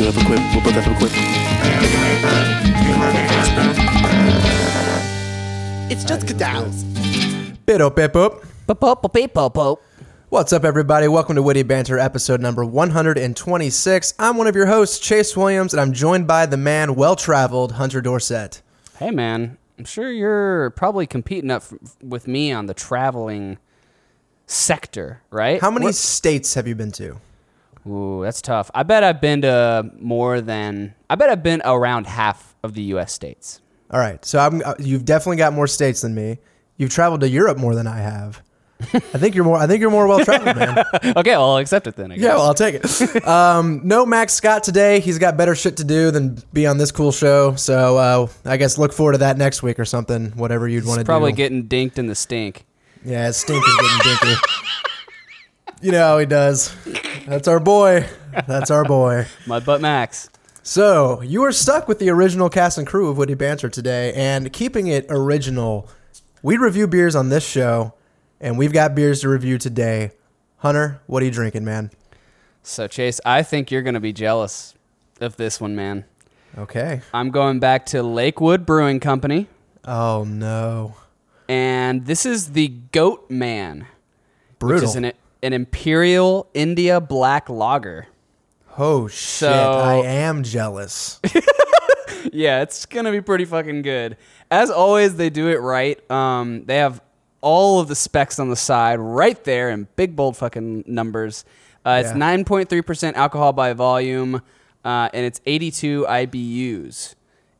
You'll have a quip. We'll both have a quip. It's just cadals. Bit up, bip up. Pope. What's up, everybody? Welcome to Witty Banter, episode number 126. I'm one of your hosts, Chase Williams, and I'm joined by the man well traveled, Hunter Dorset. Hey, man. I'm sure you're probably competing up f- with me on the traveling sector, right? How many What- states have you been to? Ooh, that's tough. I bet I've been to more than. I bet I've been around half of the U.S. states. All right, so I'm, uh, you've definitely got more states than me. You've traveled to Europe more than I have. I think you're more. I think you're more well traveled, man. okay, well, I'll accept it then. I guess. Yeah, well, I'll take it. Um, no Max Scott today. He's got better shit to do than be on this cool show. So uh, I guess look forward to that next week or something. Whatever you'd want to He's do. probably getting dinked in the stink. Yeah, stink is getting dinky. you know how he does. That's our boy. That's our boy. My butt max. So you are stuck with the original cast and crew of Witty Banter today, and keeping it original. We review beers on this show, and we've got beers to review today. Hunter, what are you drinking, man? So, Chase, I think you're going to be jealous of this one, man. Okay. I'm going back to Lakewood Brewing Company, Oh no, and this is the Goat Man, brutal. which is an, an Imperial India Black Lager. oh shit, So- I am jealous. yeah, it's gonna be pretty fucking good. As always, they do it right. Um, they have all of the specs on the side right there in big bold fucking numbers. Uh, it's Yeah. nine point three percent alcohol by volume, uh, and it's eighty two IBUs.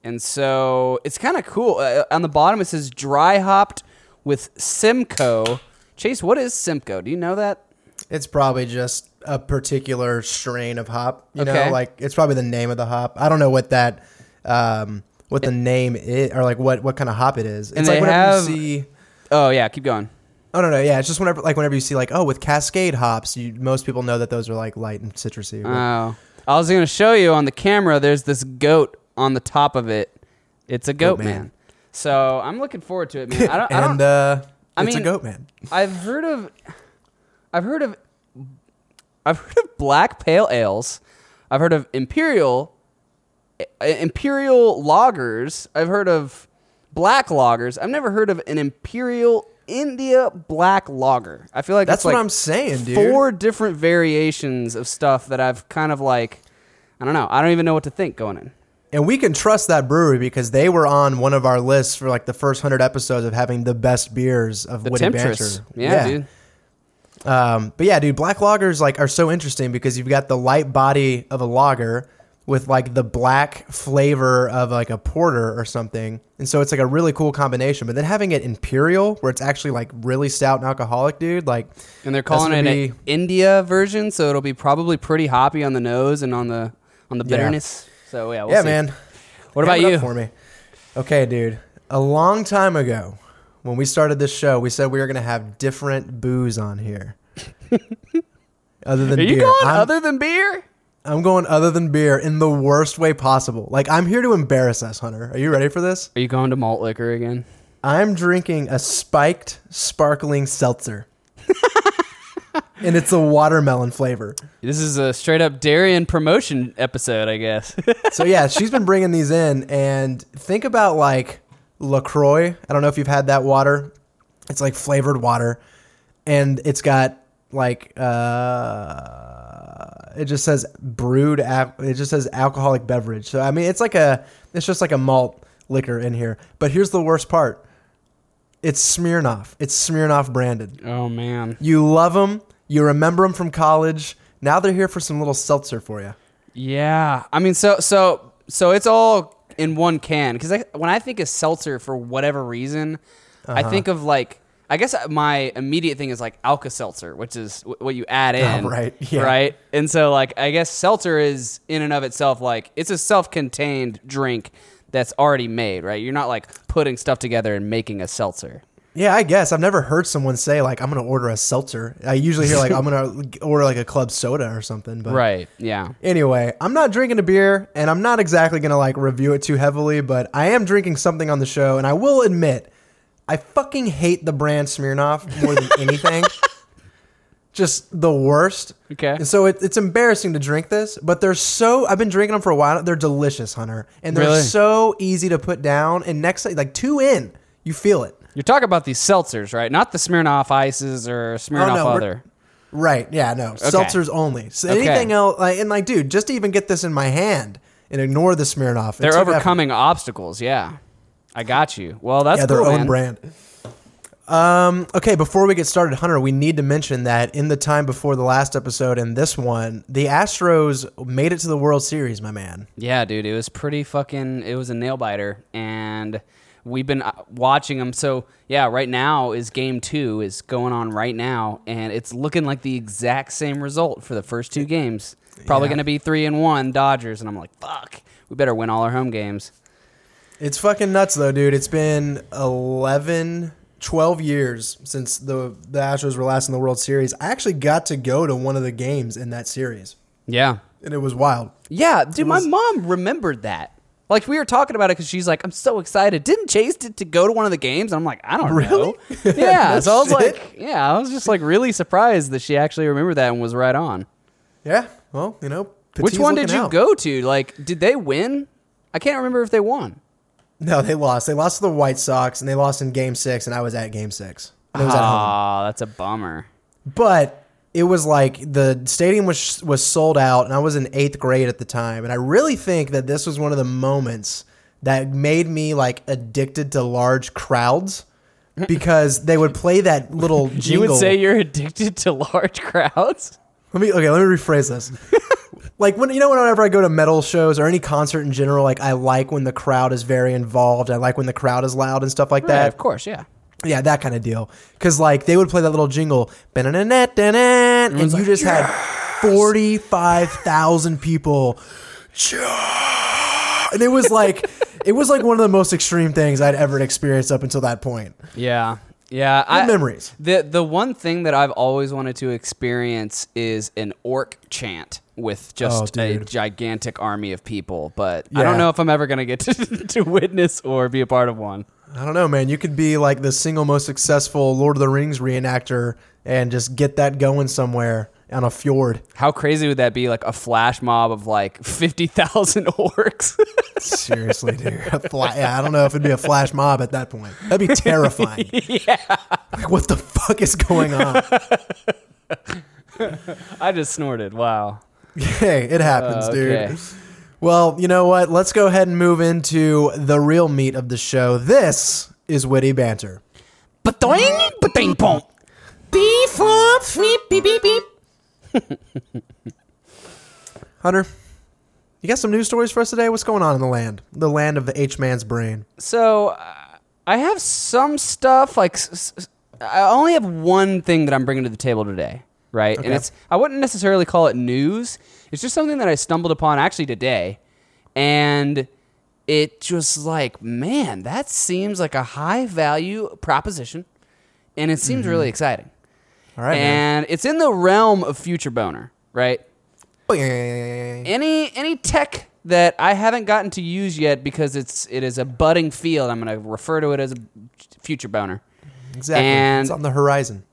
And so it's kind of cool. Uh, on the bottom, it says dry hopped with Simcoe. Chase, what is Simcoe? Do you know that? It's probably just a particular strain of hop. You Okay. know, like it's probably the name of the hop. I don't know what that, um, what the name is, or like what what kind of hop it is. It's And like whenever have- you see. Oh yeah, keep going. Oh no no yeah, it's just whenever like whenever you see like oh with Cascade hops, you most people know that those are like light and citrusy. Oh, I was going to show you on the camera. There's this goat on the top of it. It's a goat, Goat man. man. So I'm looking forward to it, man. I don't. I and don't uh, I it's mean- a goat man. I've heard of. I've heard of. I've heard of black pale ales. I've heard of imperial. Imperial lagers. I've heard of black lagers. I've never heard of an imperial India black lager. I feel like That's what like I'm saying, dude. four different variations of stuff that I've kind of like. I don't know. I don't even know what to think going in. And we can trust that brewery because they were on one of our lists for like the first hundred episodes of having the best beers of The Witty Temptress. Banter. Yeah, dude. Um, but yeah, dude, black lagers like are so interesting because you've got the light body of a lager with like the black flavor of like a porter or something, and so it's like a really cool combination. But then having it imperial, where it's actually like really stout and alcoholic, dude, like And they're calling it gonna an India version, so it'll be probably pretty hoppy on the nose and on the on the Yeah. bitterness. So yeah, we'll yeah, see. man. What about you? for me? Okay, dude. A long time ago, when we started this show, we said we were gonna have different booze on here. other than beer. Are you beer, going I'm, other than beer? I'm going other than beer in the worst way possible. Like I'm here to embarrass us, Hunter. Are you ready for this? Are you going to malt liquor again? I'm drinking a spiked sparkling seltzer. and it's a watermelon flavor. This is a straight up Darien promotion episode, I guess. So yeah, she's been bringing these in and think about like LaCroix. I don't know if you've had that water. It's like flavored water and it's got like uh it just says brewed al- it just says alcoholic beverage. So I mean it's like a it's just like a malt liquor in here. But here's the worst part. It's Smirnoff. It's Smirnoff branded. oh man. You love them. You remember them from college. Now they're here for some little seltzer for you. Yeah. I mean so so so it's all in one can I, when I think of seltzer for whatever reason, I Uh-huh. think of like I guess my immediate thing is like Alka Seltzer, which is wh- what you add in. Oh, right, yeah. Right. And so like I guess seltzer is in and of itself like it's a self-contained drink that's already made, right? You're not like putting stuff together and making a seltzer. Yeah, I guess I've never heard someone say like I'm gonna order a seltzer. I usually hear like I'm gonna order like a club soda or something. But Right. Yeah. anyway, I'm not drinking a beer, and I'm not exactly gonna like review it too heavily. But I am drinking something on the show, and I will admit, I fucking hate the brand Smirnoff more than anything. just the worst. Okay. And so it, it's embarrassing to drink this, but they're so. I've been drinking them for a while. They're delicious, Hunter, and they're Really? so easy to put down. And next, like two in, you feel it. You're talking about these seltzers, right? Not the Smirnoff Ices or Smirnoff Oh, no, other. Right? Yeah. No. Seltzers only. So Okay. anything else, like, and like, dude, just to even get this in my hand and ignore the Smirnoff. They're took effort. overcoming obstacles. Yeah, I got you. Well, that's yeah, their cool, own man. brand. Um, okay, before we get started, Hunter, we need to mention that in the time before the last episode and this one, the Astros made it to the World Series, my man. Yeah, dude, it was pretty fucking. It was a nail biter, and we've been uh, watching them. So yeah, right now is game two is going on right now, and it's looking like the exact same result for the first two games. Probably Yeah. going to be three and one Dodgers, and I'm like, fuck, we better win all our home games. It's fucking nuts though, dude. It's been 11, 12 years since the the Astros were last in the World Series. I actually got to go to one of the games in that series, Yeah, and it was wild. yeah, dude, was- my mom remembered that. Like we were talking about it because she's like, I'm so excited. Didn't Chase to, to go to one of the games? And I'm like, I don't Really? know. Yeah, No so I was shit. like, yeah, I was just like really surprised that she actually remembered that and was right on. Yeah, well, you know, Which one did you out. go to? Like, did they win? I can't remember if they won. No, they lost. They lost to the White Sox, and they lost in Game Six, and I was at Game Six. And it at home. Ah, that's a bummer. but it was like the stadium was was sold out and I was in 8th grade at the time and I really think that this was one of the moments that made me like addicted to large crowds because they would play that little jingle. You would say you're addicted to large crowds? Let me okay, let me rephrase this. like when you know whenever I go to metal shows or any concert in general like I like when the crowd is very involved. I like when the crowd is loud and stuff like Right, that. of course, yeah. Yeah, that kind of deal. Because like they would play that little jingle, and you just had forty five thousand people, and it was like it was like one of the most extreme things I'd ever experienced up until that point. Yeah. Yeah. Good memories. The the one thing that I've always wanted to experience is an orc chant with oh, just Oh, a gigantic army of people, but I don't know if I'm ever gonna get to, to witness or be a part of one. I don't know, man. You could be like the single most successful Lord of the Rings reenactor and just get that going somewhere on a fjord. How crazy would that be? Like a flash mob of like fifty thousand orcs. Seriously, dude. A fla- yeah, I don't know if it'd be a flash mob at that point. That'd be terrifying. yeah. Like, what the fuck is going on? I just snorted. Wow. Hey, it happens, Uh, dude. Well, you know what? Let's go ahead and move into the real meat of the show. This is witty banter. Ba-doing, ba-ding, bong. Beep, flop, beep, beep, beep, beep. Hunter, you got some news stories for us today? What's going on in the land? The land of the H man's brain. So uh, I have some stuff like s- s- I only have one thing that I'm bringing to the table today, right? Okay. And it's I wouldn't necessarily call it news. It's just something that I stumbled upon actually today, and it just like man, that seems like a high value proposition, and it seems really exciting. All right, and it's in the realm of future boner, right? Oh, Bing. any any tech that I haven't gotten to use yet because it's it is a budding field. I'm going to refer to it as a future boner. Exactly. and- it's on the horizon.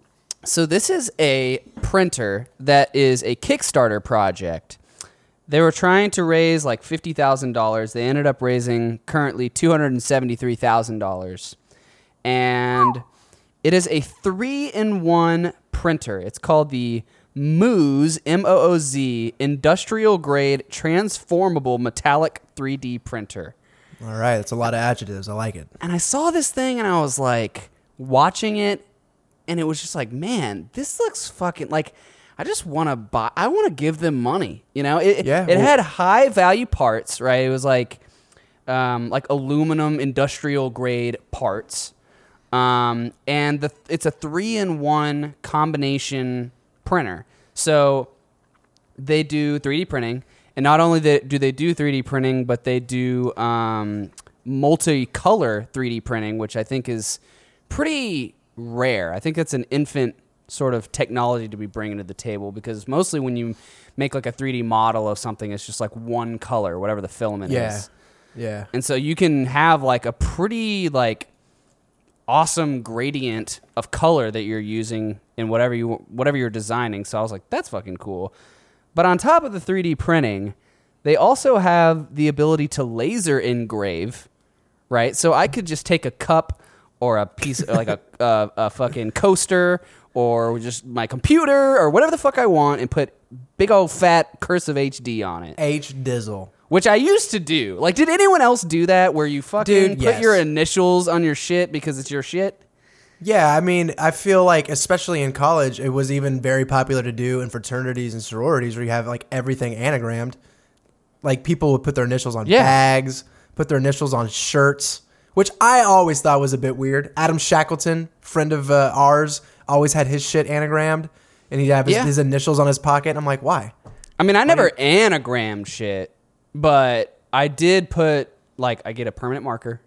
So this is a printer that is a Kickstarter project. They were trying to raise like fifty thousand dollars. They ended up raising currently two hundred and seventy three thousand dollars, and it is a three in one printer. It's called the Mooz M O O Z industrial grade transformable metallic three D printer. All right, that's a lot of adjectives. I like it. And I saw this thing and I was like watching it and it was just like, man, this looks fucking like I just want to buy I want to give them money, you know? It Yeah, it well- had high value parts, right? It was like um, like aluminum industrial grade parts. Um, and the it's a 3 in 1 combination printer. So they do 3D printing, and not only do they do 3D printing, but they do um, multicolor 3D printing, which I think is pretty rare. I think that's an infant sort of technology to be bringing to the table because mostly when you make like a 3D model of something, it's just like one color, whatever the filament Yeah. is. Yeah. And so you can have like a pretty like awesome gradient of color that you're using in whatever you whatever you're designing. So I was like, that's fucking cool. But on top of the 3D printing, they also have the ability to laser engrave, right? So I could just take a cup or a piece like a, a a fucking coaster or just my computer or whatever the fuck I want and put big old fat cursive HD on it H Dizzle. Which I used to do. Like, did anyone else do that where you fucking Dude, put yes. your initials on your shit because it's your shit? Yeah, I mean, I feel like especially in college, it was even very popular to do in fraternities and sororities where you have like everything anagrammed. Like people would put their initials on Yeah. bags, put their initials on shirts, which I always thought was a bit weird. Adam Shackleton, friend of uh, ours, always had his shit anagrammed, and he'd have his, Yeah. his initials on his pocket. I'm like, why? I mean, I never anagrammed shit, but I did put like I get a permanent marker,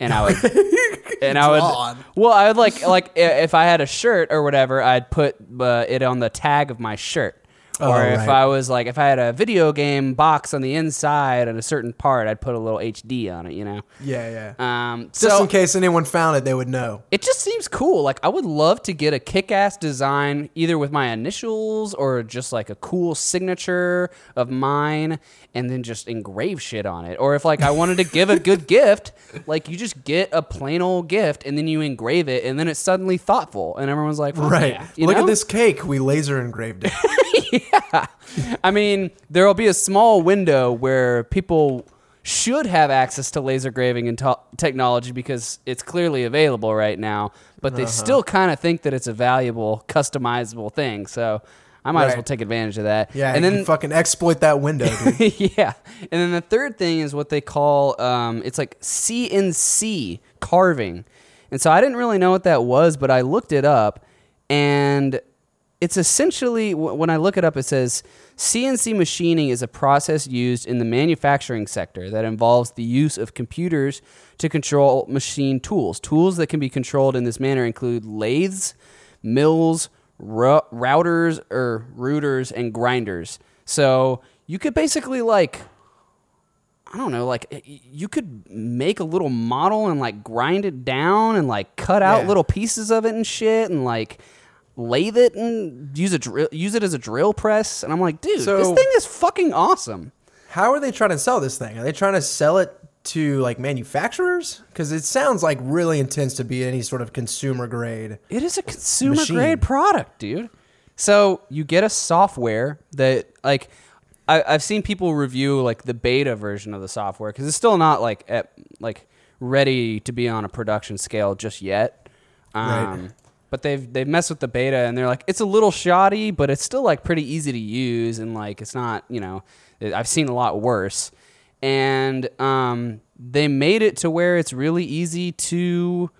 and I would, and I would, well, I would like like if I had a shirt or whatever, I'd put uh, it on the tag of my shirt. Oh, or if right. I was like, if I had a video game box on the inside at a certain part, I'd put a little HD on it, you know. Yeah, yeah. Um, Just so in case anyone found it, they would know. it just seems cool. Like I would love to get a kick-ass design either with my initials or just like a cool signature of mine and then just engrave shit on it. Or if like I wanted to give a good gift, like you just get a plain old gift and then you engrave it and then it's suddenly thoughtful and everyone's like, "Fuck Right. yeah," Look know? at this cake. We laser engraved it. I mean, there will be a small window where people should have access to laser graving and to- technology because it's clearly available right now, but Uh-huh. they still kind of think that it's a valuable, customizable thing. So I might as well take advantage of that. Yeah, and then fucking exploit that window, dude. yeah, and then the third thing is what they call um, it's like CNC carving, and so I didn't really know what that was, but I looked it up, and it's essentially when I look it up, it says CNC machining is a process used in the manufacturing sector that involves the use of computers to control machine tools. Tools that can be controlled in this manner include lathes, mills, ru- routers or routers, and grinders. So you could basically like I don't know, like you could make a little model and like grind it down and like cut out Yeah. little pieces of it and shit and like lathe it and use a drill use it as a drill press and I'm like, dude, this thing is fucking awesome. How are they trying to sell this thing? Are they trying to sell it to like manufacturers? Because it sounds like really intense to be any sort of consumer grade. It is a consumer Machine. grade product, dude. So you get a software that like I, I've seen people review like the beta version of the software because it's still not like at like ready to be on a production scale just yet. Um, Right. But they've they've messed with the beta and they're like it's a little shoddy, but it's still like pretty easy to use and like it's not you know I've seen a lot worse. And um, they made it to where it's really easy to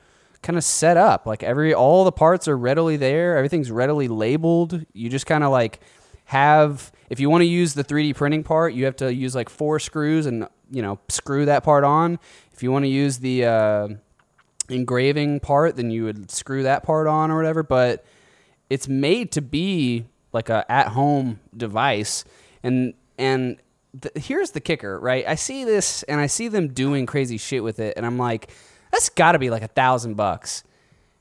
kind of set up. Like every all the parts are readily there. Everything's readily labeled. You just kind of like have if you want to use the 3D printing part, you have to use like four screws and you know screw that part on. If you want to use the uh, engraving part, then you would screw that part on or whatever. But it's made to be like a at home device, and and th- here's the kicker, right? I see this and I see them doing crazy shit with it, and I'm like, that's got to be like a thousand bucks.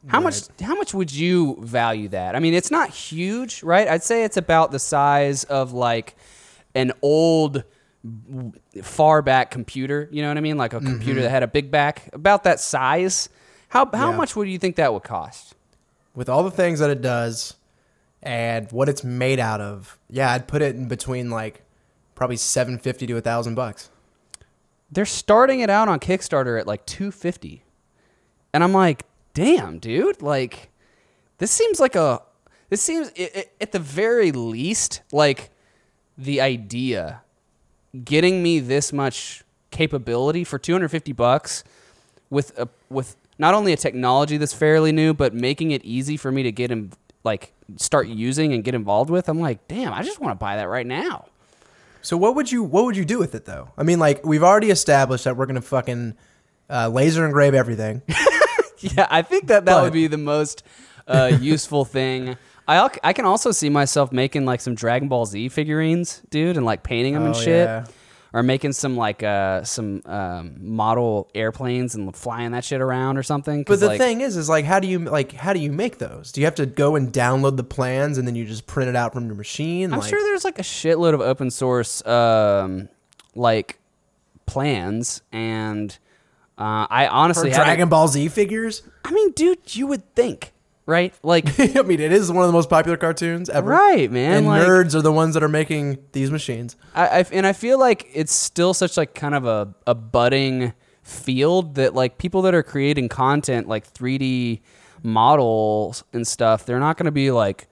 How much? How much would you value that? I mean, it's not huge, right? I'd say it's about the size of like an old, far back computer. You know what I mean? Like a mm-hmm. computer that had a big back, about that size. How how Yeah. much would you think that would cost? With all the things that it does and what it's made out of, yeah, I'd put it in between like probably seven fifty to a thousand bucks. They're starting it out on Kickstarter at like 250. And I'm like, "Damn, dude, like this seems like a this seems i i at the very least like the idea getting me this much capability for 250 bucks with a with not only a technology that's fairly new but making it easy for me to get in like start using and get involved with. I'm like, "Damn, I just want to buy that right now." So what would you what would you do with it though? I mean, like we've already established that we're gonna fucking uh, laser engrave everything. Yeah, I think that that But- would be the most uh, useful thing. I I can also see myself making like some Dragon Ball Z figurines, dude, and like painting them and Oh, shit. yeah. or making some like uh some um, model airplanes and flying that shit around or something. 'Cause, But the like, thing is, is like, how do you like how do you make those? Do you have to go and download the plans and then you just print it out from your machine? I'm like, sure there's like a shitload of open source um like plans and uh, I for honestly haven't- Dragon Ball Z figures. I mean, dude, you would think, right? Like, I mean, it is one of the most popular cartoons ever. right, man. And like, nerds are the ones that are making these machines. I, I and I feel like it's still such like kind of a, a budding field that like people that are creating content like 3D models and stuff, they're not going to be like,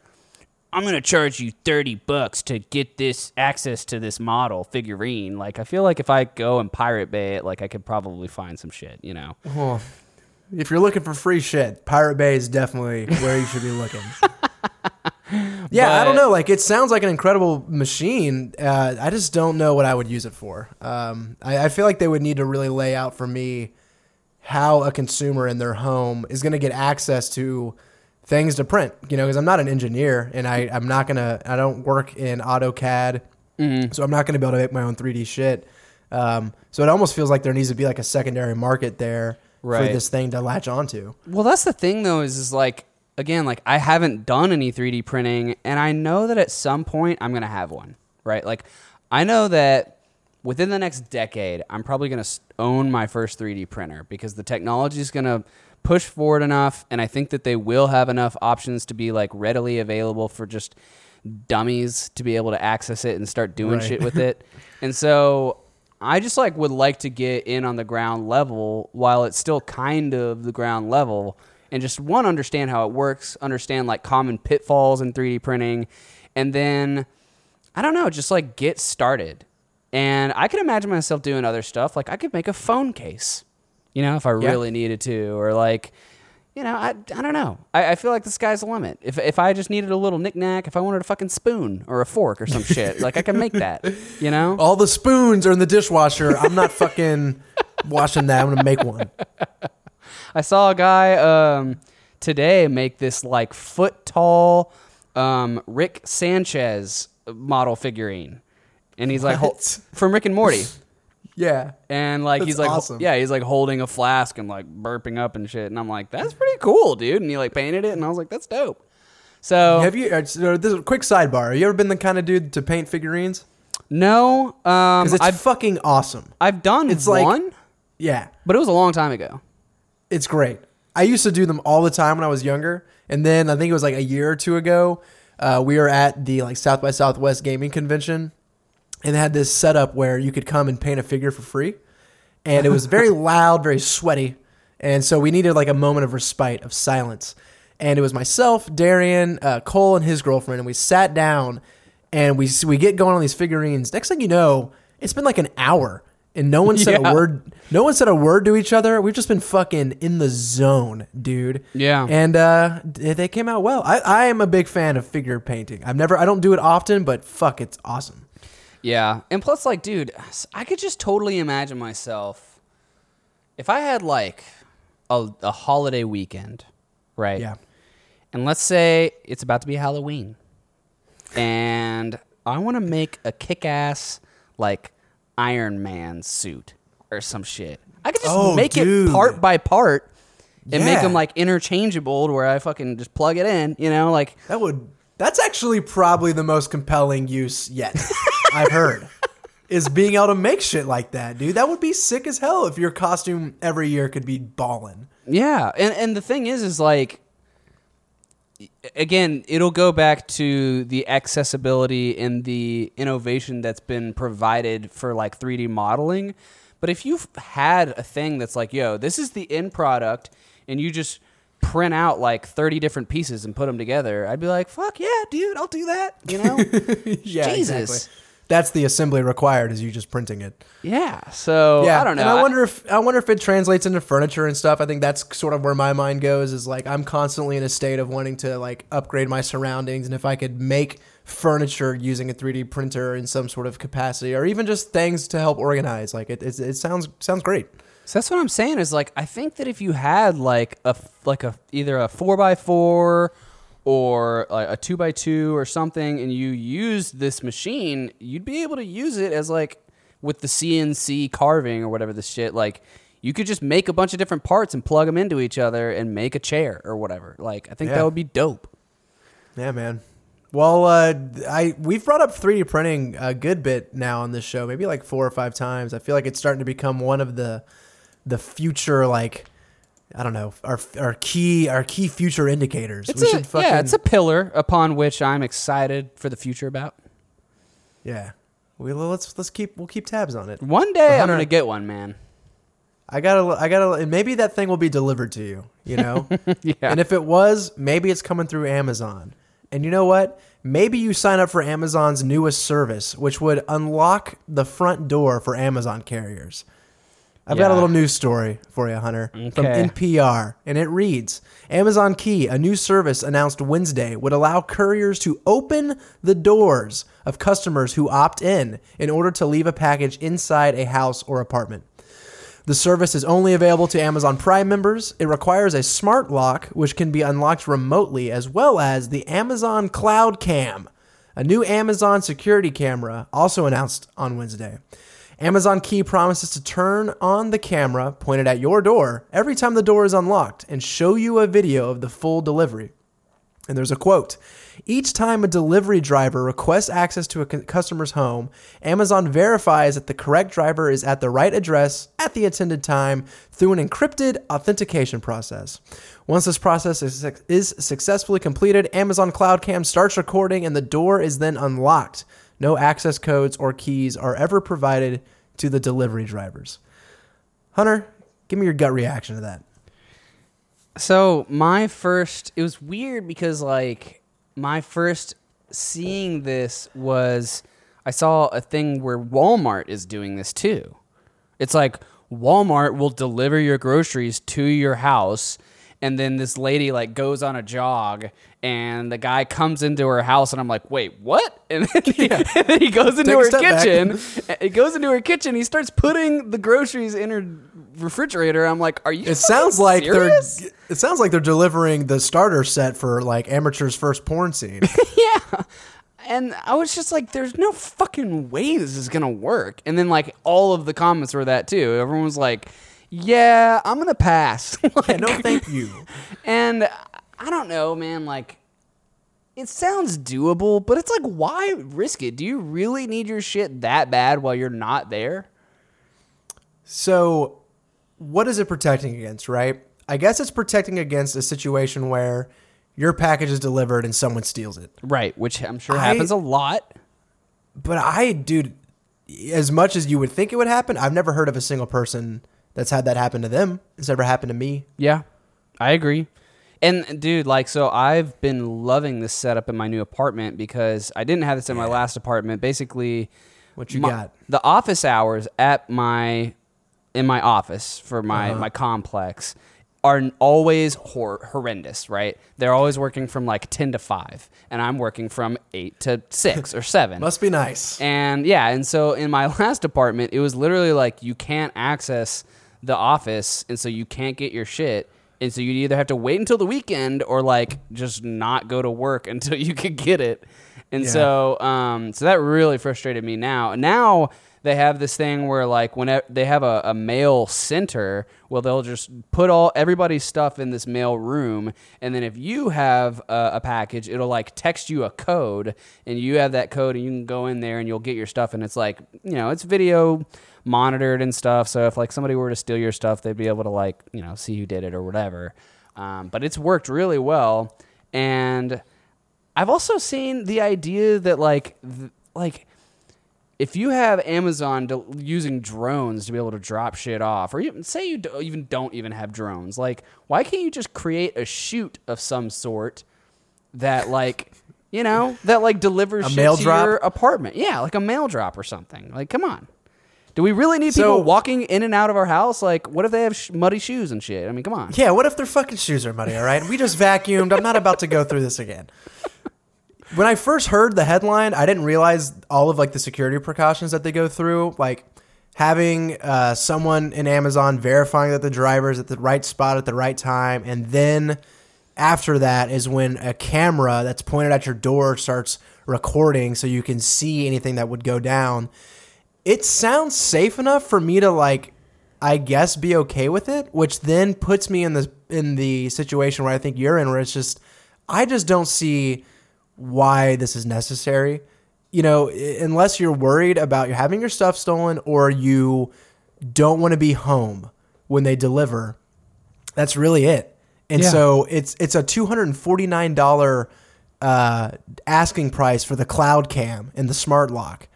I'm going to charge you 30 bucks to get this access to this model figurine. Like, I feel like if I go and Pirate Bay it, like I could probably find some shit, you know? Well, if you're looking for free shit, Pirate Bay is definitely where you should be looking. yeah, I don't know. Like, it sounds like an incredible machine. Uh, I just don't know what I would use it for. Um, I, I feel like they would need to really lay out for me how a consumer in their home is going to get access to things to print. You know, because I'm not an engineer and I, I'm not gonna. I don't work in AutoCAD, so I'm not gonna be able to make my own 3D shit. Um, so it almost feels like there needs to be like a secondary market there Right. for this thing to latch onto. Well, that's the thing though, is is like again, like I haven't done any 3D printing, and I know that at some point I'm gonna have one, right? Like I know that within the next decade, I'm probably gonna own my first 3D printer because the technology is gonna push forward enough, and I think that they will have enough options to be like readily available for just dummies to be able to access it and start doing Right. shit with it. and so I just like would like to get in on the ground level while it's still kind of the ground level and just one understand how it works, understand like common pitfalls in 3D printing and then I don't know, just like get started. And I could imagine myself doing other stuff like I could make a phone case. You know, if I Yeah. really needed to or like you know, I, I don't know. I, I feel like the sky's the limit. If if I just needed a little knickknack, if I wanted a fucking spoon or a fork or some shit, like I can make that. You know? All the spoons are in the dishwasher. I'm not fucking washing that. I'm gonna make one. I saw a guy um, today make this like foot tall um, Rick Sanchez model figurine, and he's like from Rick and Morty, Yeah. and like he's like awesome. yeah, he's like holding a flask and like burping up and shit, and I'm like that's pretty cool, dude. And he like painted it, and I was like that's dope. So Have you? Uh, so this is a quick sidebar. Have you ever been the kind of dude to paint figurines? no, um, it's I've fucking awesome. I've done it's like- one, Yeah. but it was a long time ago. It's great. I used to do them all the time when I was younger, and then I think it was like a year or two ago, uh, we were at the like South by Southwest gaming convention, and they had this setup where you could come and paint a figure for free, and it was very loud, very sweaty, and so we needed like a moment of respite of silence, and it was myself, Darian, uh, Cole, and his girlfriend, and we sat down, and we we get going on these figurines. Next thing you know, it's been like an hour. And no one said Yeah. a word. No one said a word to each other. We've just been fucking in the zone, dude. Yeah. And uh, they came out well. I, I am a big fan of figure painting. I've never. I don't do it often, but fuck, it's awesome. Yeah, and plus, like, dude, I could just totally imagine myself if I had like a, a holiday weekend, right? Yeah. And let's say it's about to be Halloween, and I want to make a kick-ass like Iron Man suit or some shit. I could just Oh, make dude. it part by part and make Yeah. them like interchangeable to where I fucking just plug it in. You know, like That would. That's actually probably the most compelling use yet I've heard. Is being able to make shit like that, dude. That would be sick as hell if your costume every year could be ballin'. Yeah, and and the thing is, is like, again, it'll go back to the accessibility and the innovation that's been provided for like 3D modeling. But if you've had a thing that's like, yo, this is the end product, and you just print out like 30 different pieces and put them together, I'd be like, fuck yeah, dude, I'll do that. You know? yeah, Jesus. exactly. That's the assembly required. Is you just printing it. yeah. So yeah, I don't know. And I wonder if I wonder if it translates into furniture and stuff. I think that's sort of where my mind goes. Is like I'm constantly in a state of wanting to like upgrade my surroundings, and if I could make furniture using a 3D printer in some sort of capacity, or even just things to help organize, like it, it, it sounds sounds great. So that's what I'm saying is like I think that if you had like a like a either a four by four or like a two by two or something, and you used this machine, you'd be able to use it as like with the CNC carving or whatever the shit. Like you could just make a bunch of different parts and plug them into each other and make a chair or whatever. Like I think Yeah. that would be dope. Yeah, man. Well, uh, I we've brought up 3D printing a good bit now on this show, maybe like four or five times. I feel like it's starting to become one of the the future like I don't know our our key our key future indicators. It's we a, should fucking yeah, it's a pillar upon which I'm excited for the future about. yeah. We let's let's keep we'll keep tabs on it. One day I'm gonna get one, man. I gotta I gotta and maybe that thing will be delivered to you. You know. Yeah. And if it was, maybe it's coming through Amazon. And you know what? Maybe you sign up for Amazon's newest service, which would unlock the front door for Amazon carriers. I've got a Yeah. little news story for you, Hunter, from Okay. NPR, and it reads Amazon Key, a new service announced Wednesday, would allow couriers to open the doors of customers who opt in in order to leave a package inside a house or apartment. The service is only available to Amazon Prime members. It requires a smart lock, which can be unlocked remotely, as well as the Amazon Cloud Cam, a new Amazon security camera, also announced on Wednesday. Amazon Key promises to turn on the camera pointed at your door every time the door is unlocked and show you a video of the full delivery. And there's a quote Each time a delivery driver requests access to a customer's home, Amazon verifies that the correct driver is at the right address at the intended time through an encrypted authentication process. Once this process is, is successfully completed, Amazon Cloud Cam starts recording and the door is then unlocked. No access codes or keys are ever provided to the delivery drivers. Hunter, give me your gut reaction to that. So my first, it was weird because like my first seeing this was I saw a thing where Walmart is doing this too. It's like Walmart will deliver your groceries to your house and then this lady like goes on a jog and the guy comes into her house and I'm like, "Wait, what?" And then he, and then he goes into her kitchen. He goes into her kitchen. He starts putting the groceries in her refrigerator. I'm like, "Are you It sounds like serious? they're it sounds like they're delivering the starter set for like amateur's first porn scene. yeah. And I was just like, there's no fucking way this is gonna work. And then like all of the comments were that too. Everyone was like, yeah, I'm gonna pass. Like, yeah, no thank you. and I don't know, man. Like, it sounds doable, but it's like, why risk it? Do you really need your shit that bad while you're not there? So, what is it protecting against, right? I guess it's protecting against a situation where your package is delivered and someone steals it. Right, which I'm sure I- happens a lot. But I, dude, as much as you would think it would happen, I've never heard of a single person that's had that happen to them. It's never happened to me. Yeah, I agree. And dude, like, so I've been loving this setup in my new apartment because I didn't have this in my last apartment. Basically, What you my- got? the office hours at my in my office for my Uh-huh. my complex are always hor- horrendous. Right? They're always working from like ten to five, and I'm working from eight to six or seven. Must be nice. And yeah, and so in my last apartment, it was literally like you can't access the office, and so you can't get your shit. And so you'd either have to wait until the weekend or like just not go to work until you could get it. And Yeah. so, um, so that really frustrated me. Now, now they have this thing where like when they have a, a mail center, well, they'll just put all everybody's stuff in this mail room, and then if you have a, a package, it'll like text you a code, and you have that code, and you can go in there and you'll get your stuff, and it's like you know it's video monitored and stuff. So if like somebody were to steal your stuff, they'd be able to like you know see who did it or whatever. Um, but it's worked really well, and I've also seen the idea that like th- like if you have Amazon to, using drones to be able to drop shit off, or even say you do, even don't even have drones, like why can't you just create a chute of some sort that like you know that like delivers A shit mail to drop? your apartment? Yeah, like a mail drop or something. Like, come on. Do we really need So- people walking in and out of our house? Like, what if they have sh- muddy shoes and shit? I mean, come on. Yeah, what if their fucking shoes are muddy, all right? We just vacuumed. I'm not about to go through this again. When I first heard the headline, I didn't realize all of like the security precautions that they go through, like having uh, someone in Amazon verifying that the driver is at the right spot at the right time, and then after that is when a camera that's pointed at your door starts recording so you can see anything that would go down. It sounds safe enough for me to like I guess be okay with it, which then puts me in the in the situation where I think you're in where it's just I just don't see why this is necessary. You know, unless you're worried about you having your stuff stolen or you don't want to be home when they deliver. That's really it. And Yeah. so it's it's a two hundred and forty nine dollar uh, asking price for the cloud cam and the smart lock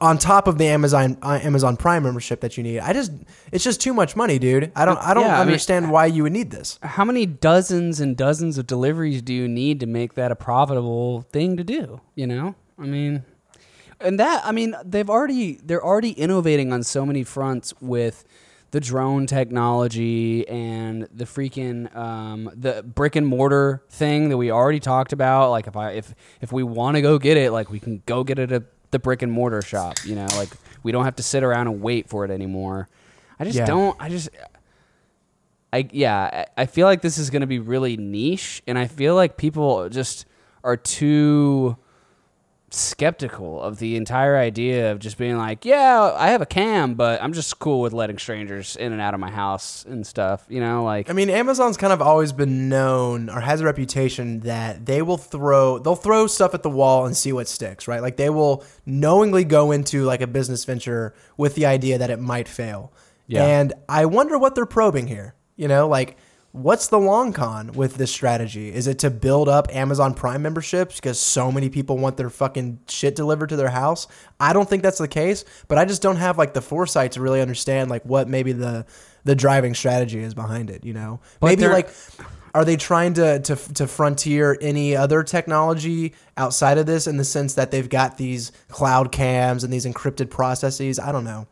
on top of the Amazon uh, Amazon Prime membership that you need. I just it's just too much money, dude. I don't I don't Yeah, I mean- understand why you would need this. How many dozens and dozens of deliveries do you need to make that a profitable thing to do? You know, I mean, and that I mean they've already they're already innovating on so many fronts with the drone technology and the freaking um, the brick and mortar thing that we already talked about. Like if I if if we want to go get it, like we can go get it at the brick and mortar shop. You know, like we don't have to sit around and wait for it anymore. I just Yeah. don't. I just I yeah, I I feel like this is going to be really niche, and I feel like people just are too skeptical of the entire idea of just being like, yeah, I have a cam, but I'm just cool with letting strangers in and out of my house and stuff. You know, like I mean, Amazon's kind of always been known or has a reputation that they will throw they'll throw stuff at the wall and see what sticks, right? Like they will knowingly go into like a business venture with the idea that it might fail. Yeah. And I wonder what they're probing here. You know, like what's the long con with this strategy? Is it to build up Amazon Prime memberships because so many people want their fucking shit delivered to their house? I don't think that's the case, but I just don't have like the foresight to really understand like what maybe the the driving strategy is behind it, you know. But maybe like are they trying to, to to frontier any other technology outside of this in the sense that they've got these cloud cams and these encrypted processes? I don't know.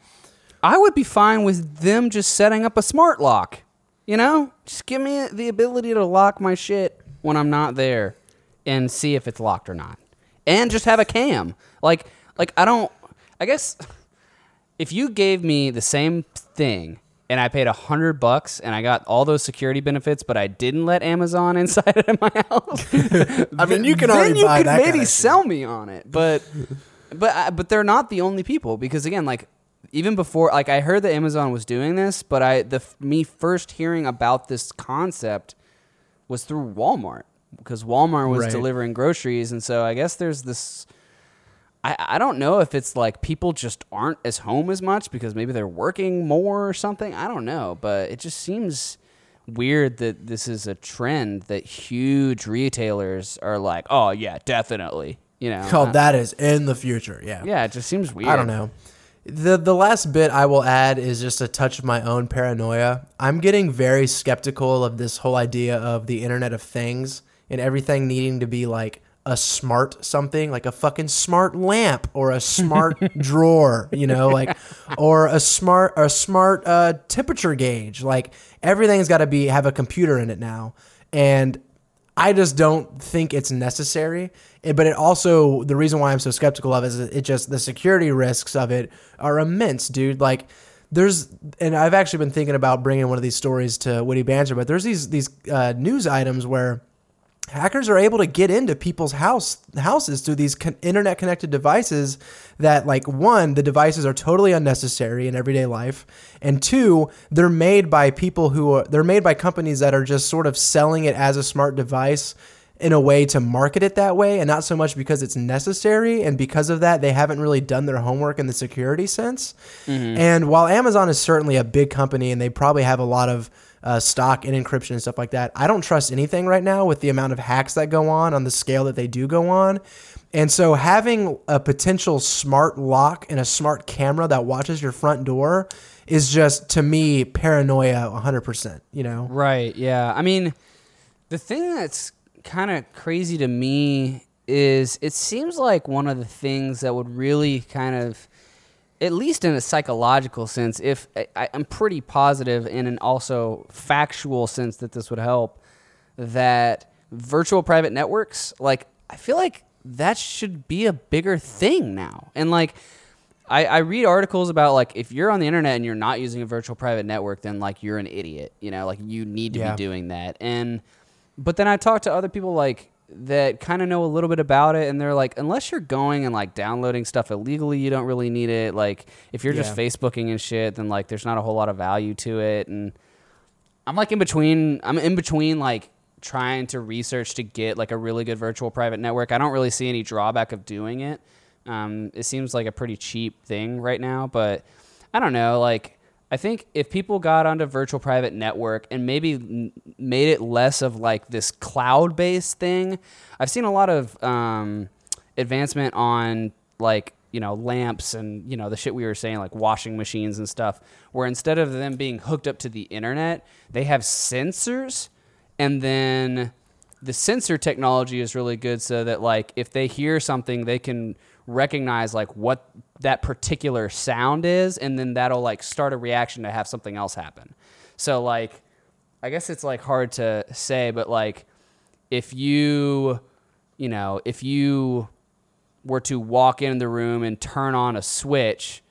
I would be fine with them just setting up a smart lock. You know, just give me the ability to lock my shit when I'm not there, and see if it's locked or not, and just have a cam. Like, like I don't. I guess if you gave me the same thing and I paid a hundred bucks and I got all those security benefits, but I didn't let Amazon inside of my house. I mean, you can then already you buy could that maybe kind of sell me on it, but but I- but they're not the only people because again, like even before, like I heard that Amazon was doing this, but I the me first hearing about this concept was through Walmart because Walmart was Right. delivering groceries, and so I guess there's this. I, I don't know if it's like people just aren't as home as much because maybe they're working more or something. I don't know, but it just seems weird that this is a trend that huge retailers are like, oh yeah, definitely. You know, Oh, that is in the future. Yeah. yeah, it just seems weird. I don't know. The the last bit I will add is just a touch of my own paranoia. I'm getting very skeptical of this whole idea of the Internet of Things and everything needing to be like a smart something, like a fucking smart lamp or a smart drawer, you know, like or a smart a smart uh, temperature gauge. Like everything's got to be have a computer in it now, and I just don't think it's necessary. Eh, But it also the reason why I'm so skeptical of it is it just the security risks of it are immense, dude. Like there's and I've actually been thinking about bringing one of these stories to Witty Banter, but there's these these uh, news items where hackers are able to get into people's house houses through these con- internet connected devices that like one the devices are totally unnecessary in everyday life and two they're made by people who are they're made by companies that are just sort of selling it as a smart device in a way to market it that way and not so much because it's necessary and because of that they haven't really done their homework in the security sense. Mm-hmm. And while amazon is certainly a big company and they probably have a lot of uh, stock in encryption and stuff like that i don't trust anything right now with the amount of hacks that go on on the scale that they do go on and so having a potential smart lock and a smart camera that watches your front door is just to me paranoia 100% you know Right. Yeah. I mean, the thing that's kind of crazy to me is it seems like one of the things that would really kind of, at least in a psychological sense, if I, I'm pretty positive in an also factual sense that this would help, that virtual private networks, like, I feel like that should be a bigger thing now. And like, I, I read articles about like if you're on the internet and you're not using a virtual private network, then like you're an idiot. You know, like you need to Yeah. be doing that. And but then I talk to other people like that kind of know a little bit about it and they're like unless you're going and like downloading stuff illegally you don't really need it. Like if you're just Yeah. facebooking and shit then like there's not a whole lot of value to it. And i'm like in between i'm in between like trying to research to get like a really good virtual private network. I don't really see any drawback of doing it. Um, it seems like a pretty cheap thing right now but i don't know like I think if people got onto virtual private network and maybe made it less of like this cloud based thing, I've seen a lot of um, advancement on like you know lamps and you know the shit we were saying like washing machines and stuff, where instead of them being hooked up to the internet, they have sensors, and then the sensor technology is really good so that like if they hear something, they can recognize like what that particular sound is and then that'll like start a reaction to have something else happen so like i guess it's like hard to say but like if you you know if you were to walk in the room and turn on a switch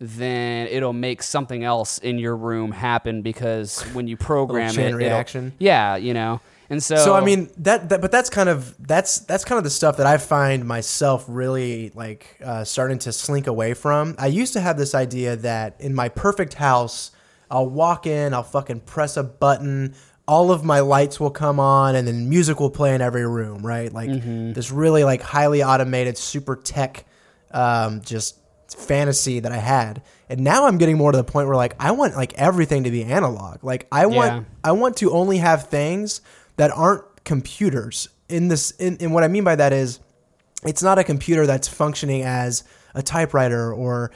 then it'll make something else in your room happen because when you program it reaction. yeah you know and so So I mean that, that, but that's kind of that's that's kind of the stuff that I find myself really like uh, starting to slink away from. I used to have this idea that in my perfect house, I'll walk in, I'll fucking press a button, all of my lights will come on, and then music will play in every room, right? Like this really like highly automated, super tech, um, just fantasy that I had. And now I'm getting more to the point where like I want like everything to be analog. Like I want Yeah. I want to only have things that aren't computers. In this, in, and what I mean by that is, it's not a computer that's functioning as a typewriter or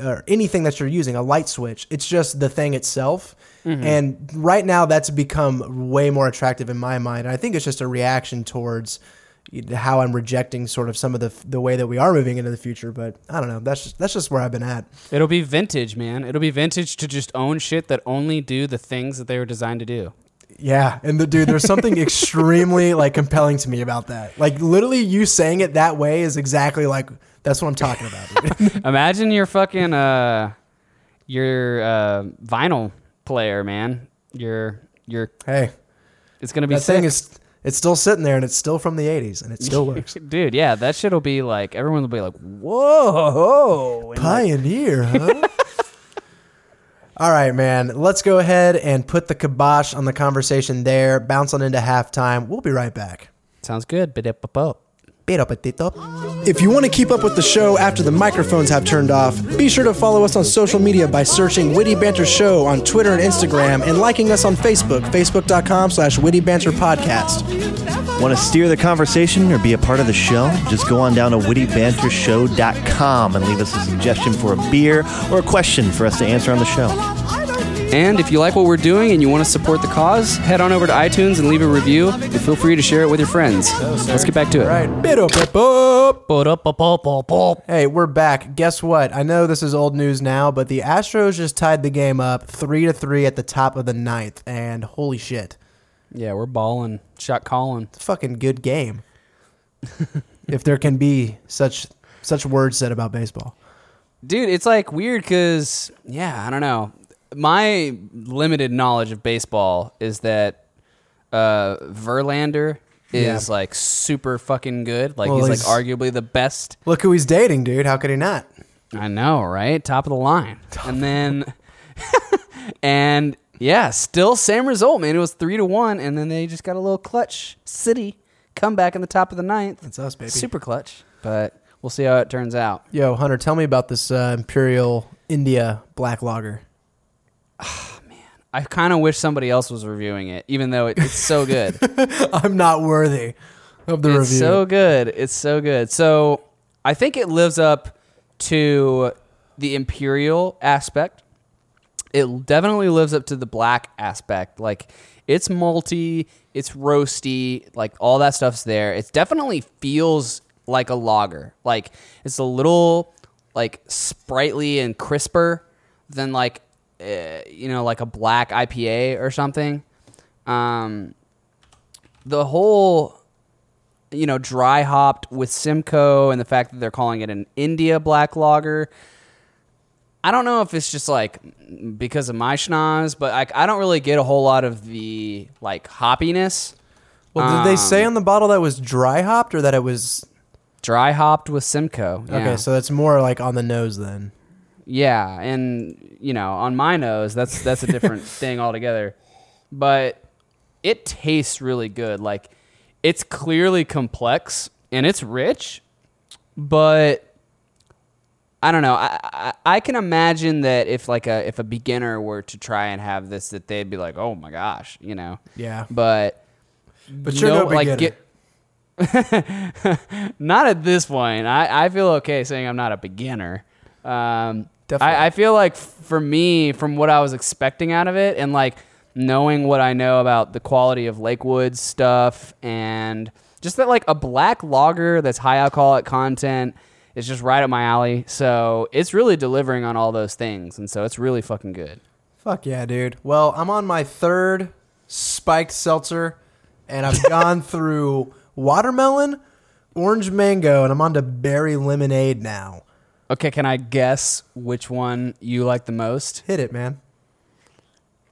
or anything that you're using, a light switch. It's just the thing itself. Mm-hmm. And right now, that's become way more attractive in my mind. And I think it's just a reaction towards how I'm rejecting sort of some of the the way that we are moving into the future. But I don't know. That's just, that's just where I've been at. It'll be vintage, man. It'll be vintage to just own shit that only do the things that they were designed to do. Yeah, and the dude, there's something extremely like compelling to me about that. Like literally, you saying it that way is exactly like that's what I'm talking about. Imagine your fucking uh your uh vinyl player, man. Your your hey, it's gonna be that sick. thing is it's still sitting there, and it's still from the '80s, and it still works. Dude, yeah, that shit'll be like everyone will be like, "Whoa!" Pioneer, huh? All right, man. Let's go ahead and put the kibosh on the conversation there. Bounce on into halftime. We'll be right back. sounds good. Bidip-a-pop. Pero. If you want to keep up with the show after the microphones have turned off, be sure to follow us on social media by searching Witty Banter Show on Twitter and Instagram and liking us on Facebook, facebook.com slash Witty Banter Podcast. Want to steer the conversation or be a part of the show? Just go on down to wittybantershow.com and leave us a suggestion for a beer or a question for us to answer on the show. And if you like what we're doing and you want to support the cause, head on over to iTunes and leave a review. And feel free to share it with your friends. Let's get back to it. All right. Pero pepo. Ba-da-ba-ba-ba-ba. Hey, we're back. Guess what? I know this is old news now, but the Astros just tied the game up three to three at the top of the ninth, and holy shit, Yeah, we're balling. Shot calling. it's a fucking good game. if there can be such such words said about baseball. Dude, it's like weird because, yeah, I don't know. My limited knowledge of baseball is that uh, Verlander is Yeah. like super fucking good. Like Well, he's, he's- like arguably the best. Look who he's dating, dude. How could he not? I know, right? Top of the line. and then, and yeah, still same result, man. It was three to one, and then they just got a little clutch city comeback in the top of the ninth. That's us, baby. Super clutch, but we'll see how it turns out. Yo, Hunter, tell me about this uh, Imperial India Black Lager. Oh, man, I kind of wish somebody else was reviewing it, even though it, it's so good. I'm not worthy of the it's review. so good. It's so good. So I think it lives up to the imperial aspect. It definitely lives up to the black aspect. Like it's malty, it's roasty, like all that stuff's there. It definitely feels like a lager. Like it's a little like sprightly and crisper than like uh, you know like a black IPA or something. Um, the whole you know, dry hopped with Simcoe and the fact that they're calling it an India black lager. I don't know if it's just like because of my schnoz, but I, I don't really get a whole lot of the like hoppiness Well, did they say Um, on the bottle that was dry hopped or that it was Dry hopped with Simcoe. Yeah. okay? So that's more like on the nose then. Yeah, and you know, on my nose, that's that's a different thing altogether. But it tastes really good. Like it's clearly complex and it's rich, but I don't know. I, I I can imagine that if like a if a beginner were to try and have this, that they'd be like, "Oh my gosh," you know. Yeah, But but you're no beginner. get not at this point. I, I feel okay saying I'm not a beginner. Um, Definitely. I, I feel like for me, from what I was expecting out of it, and like knowing what I know about the quality of Lakewood stuff, and just that like a black lager that's high alcoholic content is just right up my alley. So it's really delivering on all those things, and so it's really fucking good. Fuck yeah, dude. Well, I'm on my third spiked seltzer, and I've gone through watermelon, orange mango, and I'm on to berry lemonade now. Okay, can I guess which one you like the most? Hit it, man.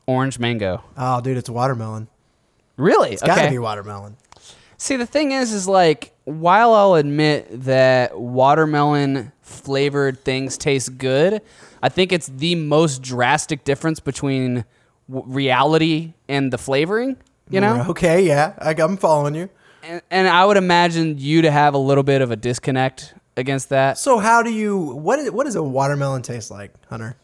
Orange mango. Oh, dude, it's watermelon. Really? It's gotta be watermelon. See, the thing is, is like, while I'll admit that watermelon flavored things taste good, I think it's the most drastic difference between w- reality and the flavoring. You know, Okay, yeah, I, I'm following you. and, and I would imagine you to have a little bit of a disconnect against that. So, how do you? What is, what does a watermelon taste like, Hunter?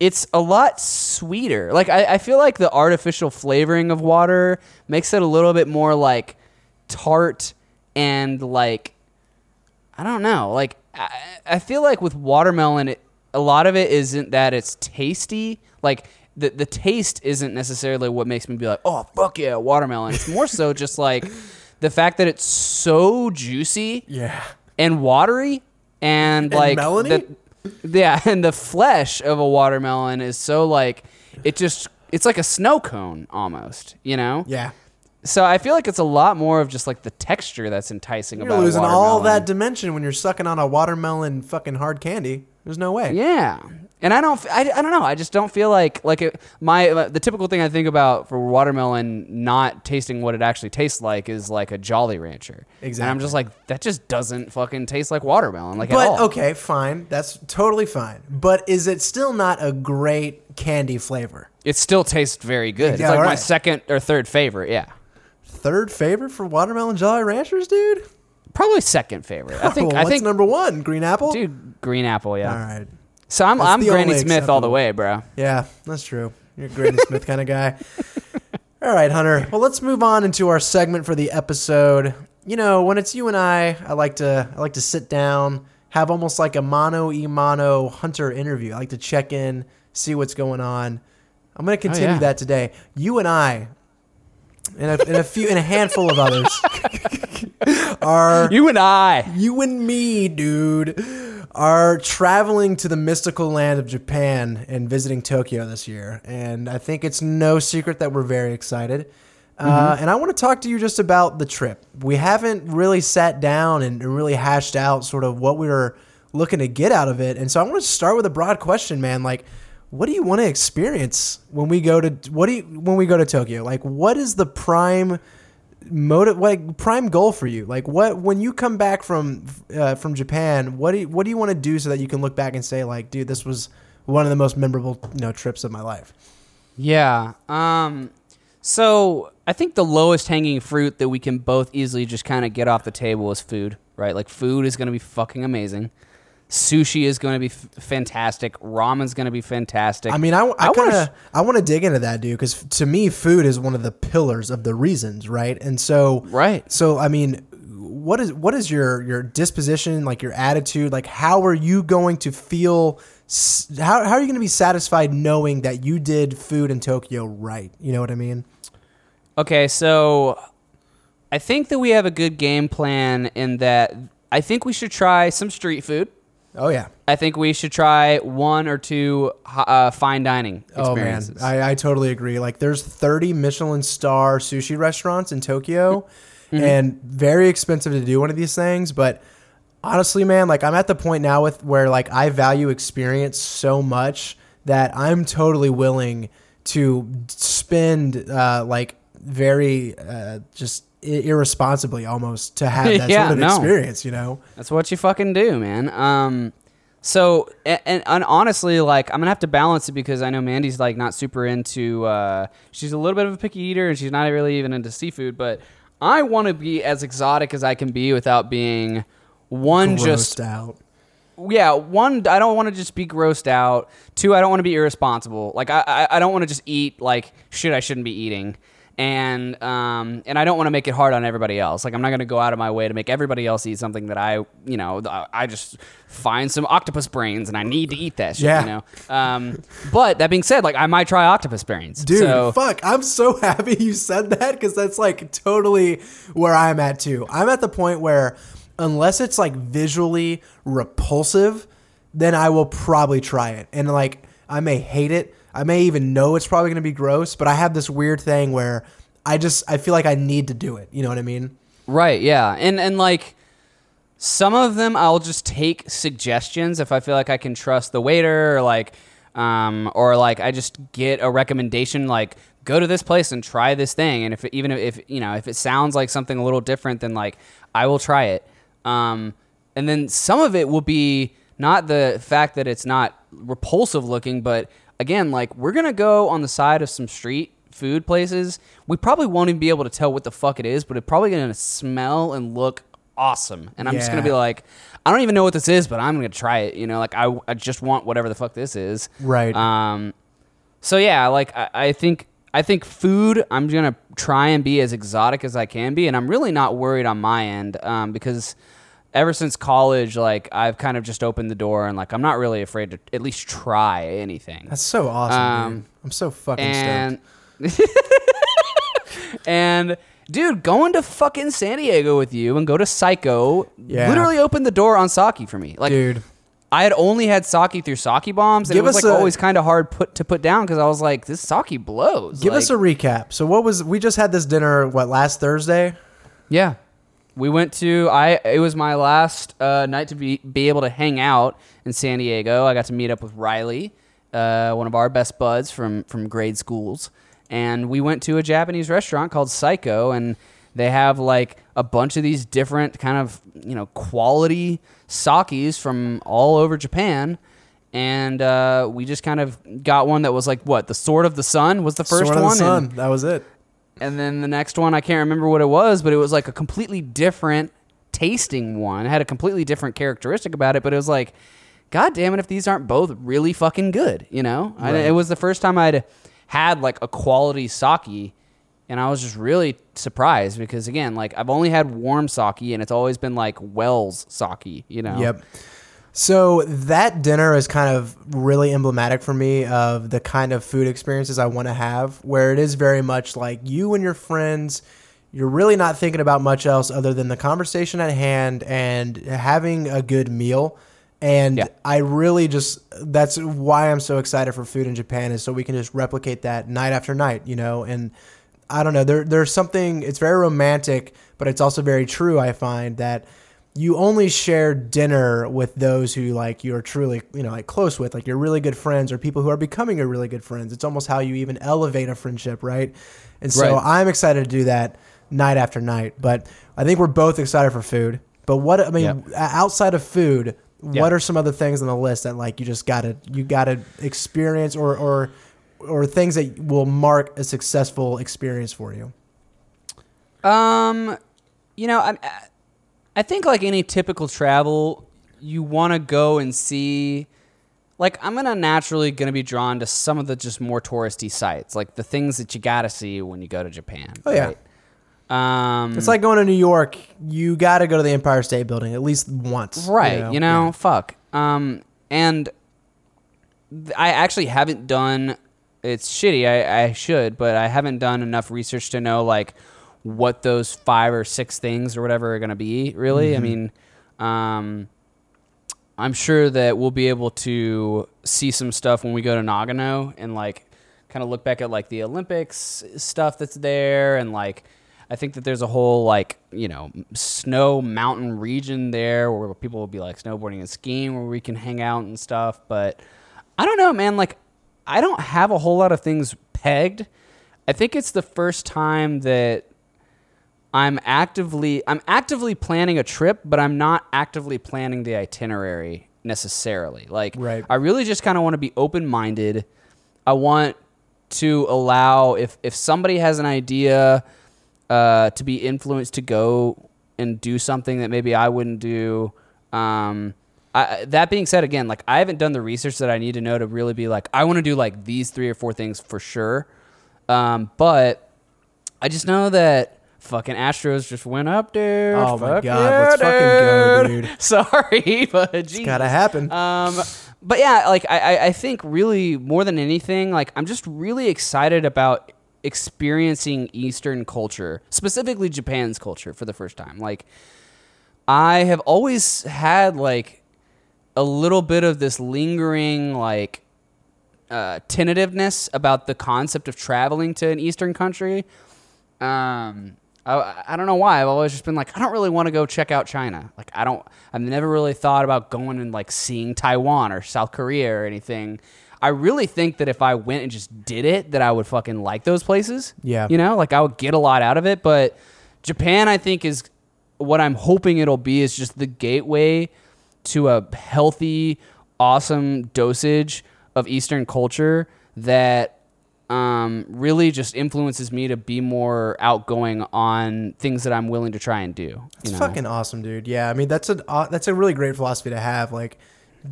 it's a lot sweeter. Like I, I feel like the artificial flavoring of water makes it a little bit more like tart and like I don't know. Like I, I feel like with watermelon, it, a lot of it isn't that it's tasty. Like the the taste isn't necessarily what makes me be like, oh fuck yeah, watermelon. It's more so just like the fact that it's so juicy Yeah. and watery and, like melony? the- yeah, and the flesh of a watermelon is so like it just it's like a snow cone almost, you know? Yeah. So I feel like it's a lot more of just like the texture that's enticing You're about losing all that dimension when you're sucking on a watermelon fucking hard candy. There's no way. Yeah. And I don't, I, I don't know. I just don't feel like like it, my uh, the typical thing I think about for watermelon not tasting what it actually tastes like is like a Jolly Rancher. Exactly. And I'm just like that just doesn't fucking taste like watermelon like at But all. okay, fine. That's totally fine. But is it still not a great candy flavor? It still tastes very good. Yeah, it's like my second or third favorite. Yeah. Third favorite for watermelon Jolly Ranchers, dude. Probably second favorite. I think. Well, I what's think. number one? Green apple. dude, green apple. Yeah. All right. So I'm That's I'm the Granny only Smith all the way, bro. Yeah, that's true. You're a Granny Smith kind of guy. All right, Hunter. Well, let's move on into our segment for the episode. You know, when it's you and I, I like to I like to sit down, have almost like a mono e mono Hunter interview. I like to check in, see what's going on. I'm going to oh, continue yeah. that today. You and I, and a, and a few, and a handful of others, are You and I. you and me, dude, are traveling to the mystical land of Japan and visiting Tokyo this year. And I think it's no secret that we're very excited. Uh, and I want to talk to you just about the trip. We haven't really sat down and really hashed out sort of what we were looking to get out of it. And so I want to start with a broad question, man. Like, what do you want to experience when we go to what do you when we go to Tokyo? Like, what is the prime motive like prime goal for you like what when you come back from uh, from japan what do you, what do you want to do so that you can look back and say like dude this was one of the most memorable you know trips of my life Yeah. Um. So I think the lowest hanging fruit that we can both easily just kind of get off the table is food, right? Like food is going to be fucking amazing. Sushi is going to be f- fantastic. Ramen's going to be fantastic. i mean i, I, kind of i want to dig into that dude because to me food is one of the pillars of the reasons right and so Right. so i mean what is what is your your disposition like your attitude like how are you going to feel how, how are you going to be satisfied knowing that you did food in tokyo right you know what i mean Okay, so I think that we have a good game plan in that I think we should try some street food. Oh yeah I think we should try one or two uh, fine dining experiences. Oh man, I, I totally agree. Like, there's 30 Michelin star sushi restaurants in Tokyo, and very expensive to do one of these things. But honestly, man, like I'm at the point now with where like I value experience so much that I'm totally willing to spend uh, like very uh, just irresponsibly almost to have that Yeah, sort of no. experience. You know, That's what you fucking do, man. Um, so and, and, and honestly, like I'm gonna have to balance it because I know Mandy's like not super into. Uh, she's a little bit of a picky eater, and she's not really even into seafood. But I want to be as exotic as I can be without being one just Grossed out. yeah one i don't want to just be grossed out two i don't want to be irresponsible like i i, I don't want to just eat like shit i shouldn't be eating and um and i don't want to make it hard on everybody else like i'm not going to go out of my way to make everybody else eat something that i you know i just find some octopus brains and i need to eat that shit Yeah. you know um but that being said like i might try octopus brains Dude, so, fuck. I'm so happy you said that because that's like totally where I'm at too. I'm at the point where unless it's like visually repulsive, then I will probably try it. And like I may hate it. I may even know it's probably going to be gross, but I have this weird thing where I just I feel like I need to do it. You know what I mean? Right, yeah. And and like some of them I'll just take suggestions if I feel like I can trust the waiter or like um or like I just get a recommendation like go to this place and try this thing and if it, even if you know if it sounds like something a little different then like I will try it. Um and then some of it will be not the fact that it's not repulsive looking but again like we're to go on the side of some street food places, we probably won't even be able to tell what the fuck it is, but it's probably to smell and look awesome. And I'm just to be like, I don't even know what this is, but I'm to try it. You know, like I, I just want whatever the fuck this is. Right. Um, so yeah, like I, I think I think food. I'm gonna try and be as exotic as I can be, and I'm really not worried on my end um, because ever since college, like I've kind of just opened the door and like I'm not really afraid to at least try anything. That's so awesome, Um, dude. I'm so fucking and stoked. and dude, going to fucking San Diego with you and go to Saiko Yeah. literally opened the door on sake for me. Like, Dude. I had only had sake through sake bombs, and Give it was like a- always kind of hard put to put down because I was like, this sake blows. Give Like, us a recap. So what was we just had this dinner what last Thursday? yeah. We went to I. It was my last uh, night to be be able to hang out in San Diego. I got to meet up with Riley, uh, one of our best buds from from grade schools, and we went to a Japanese restaurant called Saiko, and they have like a bunch of these different kind of you know quality sakis from all over Japan. And uh, we just kind of got one that was like what the Sword of the Sun was the first Sword of the one, Sun. that was it. And then the next one I can't remember what it was, but it was like a completely different tasting one. It had a completely different characteristic about it, but it was like, God damn it, if these aren't both really fucking good, you know? I, it was the first time I'd had like a quality sake, and I was just really surprised because again, like I've only had warm sake, and it's always been like Wells sake, you know? Yep. So that dinner is kind of really emblematic for me of the kind of food experiences I want to have, where it is very much like you and your friends. You're really not thinking about much else other than the conversation at hand and having a good meal. And Yeah. I really just that's why I'm so excited for food in Japan is so we can just replicate that night after night, you know. And I don't know, there there's something it's very romantic, but it's also very true. I find that you only share dinner with those who like you're truly you know like close with like you're really good friends or people who are becoming your really good friends it's almost how you even elevate a friendship right and so Right. i'm excited to do that night after night but i think we're both excited for food but what i mean Yep. outside of food Yeah. what are some other things on the list that like you just gotta you gotta experience or or or things that will mark a successful experience for you Um, you know, I, I think like any typical travel, you want to go and see. Like I'm gonna naturally gonna be drawn to some of the just more touristy sites, like the things that you gotta see when you go to Japan. Oh, yeah. right? Um, it's like going to new york you gotta go to the empire state building at least once right you know, Yeah. fuck um and th- i actually haven't done it's shitty I, I should but i haven't done enough research to know like what those five or six things or whatever are going to be really i mean um i'm sure that we'll be able to see some stuff when we go to nagano and like kind of look back at like the olympics stuff that's there and like I think that there's a whole like you know snow mountain region there where people will be like snowboarding and skiing where we can hang out and stuff. But I don't know, man. Like I don't have a whole lot of things pegged. I think it's the first time that I'm actively I'm actively planning a trip, but I'm not actively planning the itinerary necessarily. Like Right. I really just kind of want to be open-minded. I want to allow if if somebody has an idea uh, to be influenced to go and do something that maybe I wouldn't do. Um, I, that being said, again, like I haven't done the research that I need to know to really be like I want to do like these three or four things for sure. Um, but I just know that fucking Astros just went up, dude. Oh my Fuck God, yeah, let's fucking go, dude. Sorry, but Jesus. Gotta happen. Um, but yeah, like I, I- I think really more than anything, like I'm just really excited about experiencing Eastern culture, specifically Japan's culture, for the first time. Like I have always had like a little bit of this lingering like uh, tentativeness about the concept of traveling to an Eastern country. Um, I, I don't know why. I've always just been like, I don't really want to go check out China. Like, I don't. I've never really thought about going and like seeing Taiwan or South Korea or anything. I really think that if I went and just did it, that I would fucking like those places. Yeah. you know, like I would get a lot out of it. But Japan, I think, is what I'm hoping it'll be is just the gateway to a healthy, awesome dosage of Eastern culture that um, really just influences me to be more outgoing on things that I'm willing to try and do. It's you know? fucking awesome, dude. Yeah, I mean that's a uh, that's a really great philosophy to have. Like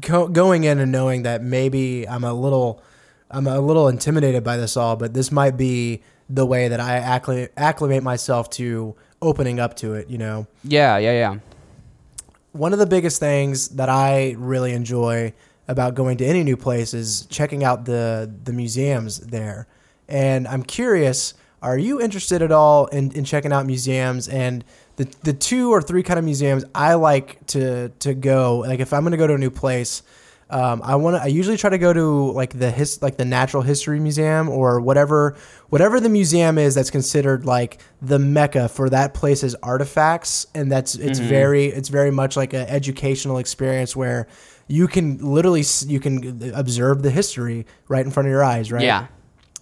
go, going in and knowing that maybe I'm a little I'm a little intimidated by this all, but this might be the way that I accli- acclimate myself to opening up to it. You know, yeah, yeah, yeah. one of the biggest things that I really enjoy about going to any new place is checking out the the museums there. And I'm curious, are you interested at all in, in checking out museums and the the two or three kind of museums I like to to go, like if I'm gonna go to a new place, um, I want to. I usually try to go to like the his like the Natural History Museum or whatever whatever the museum is that's considered like the mecca for that place's artifacts, and that's it's very it's very much like an educational experience where you can literally you can observe the history right in front of your eyes, right? Yeah.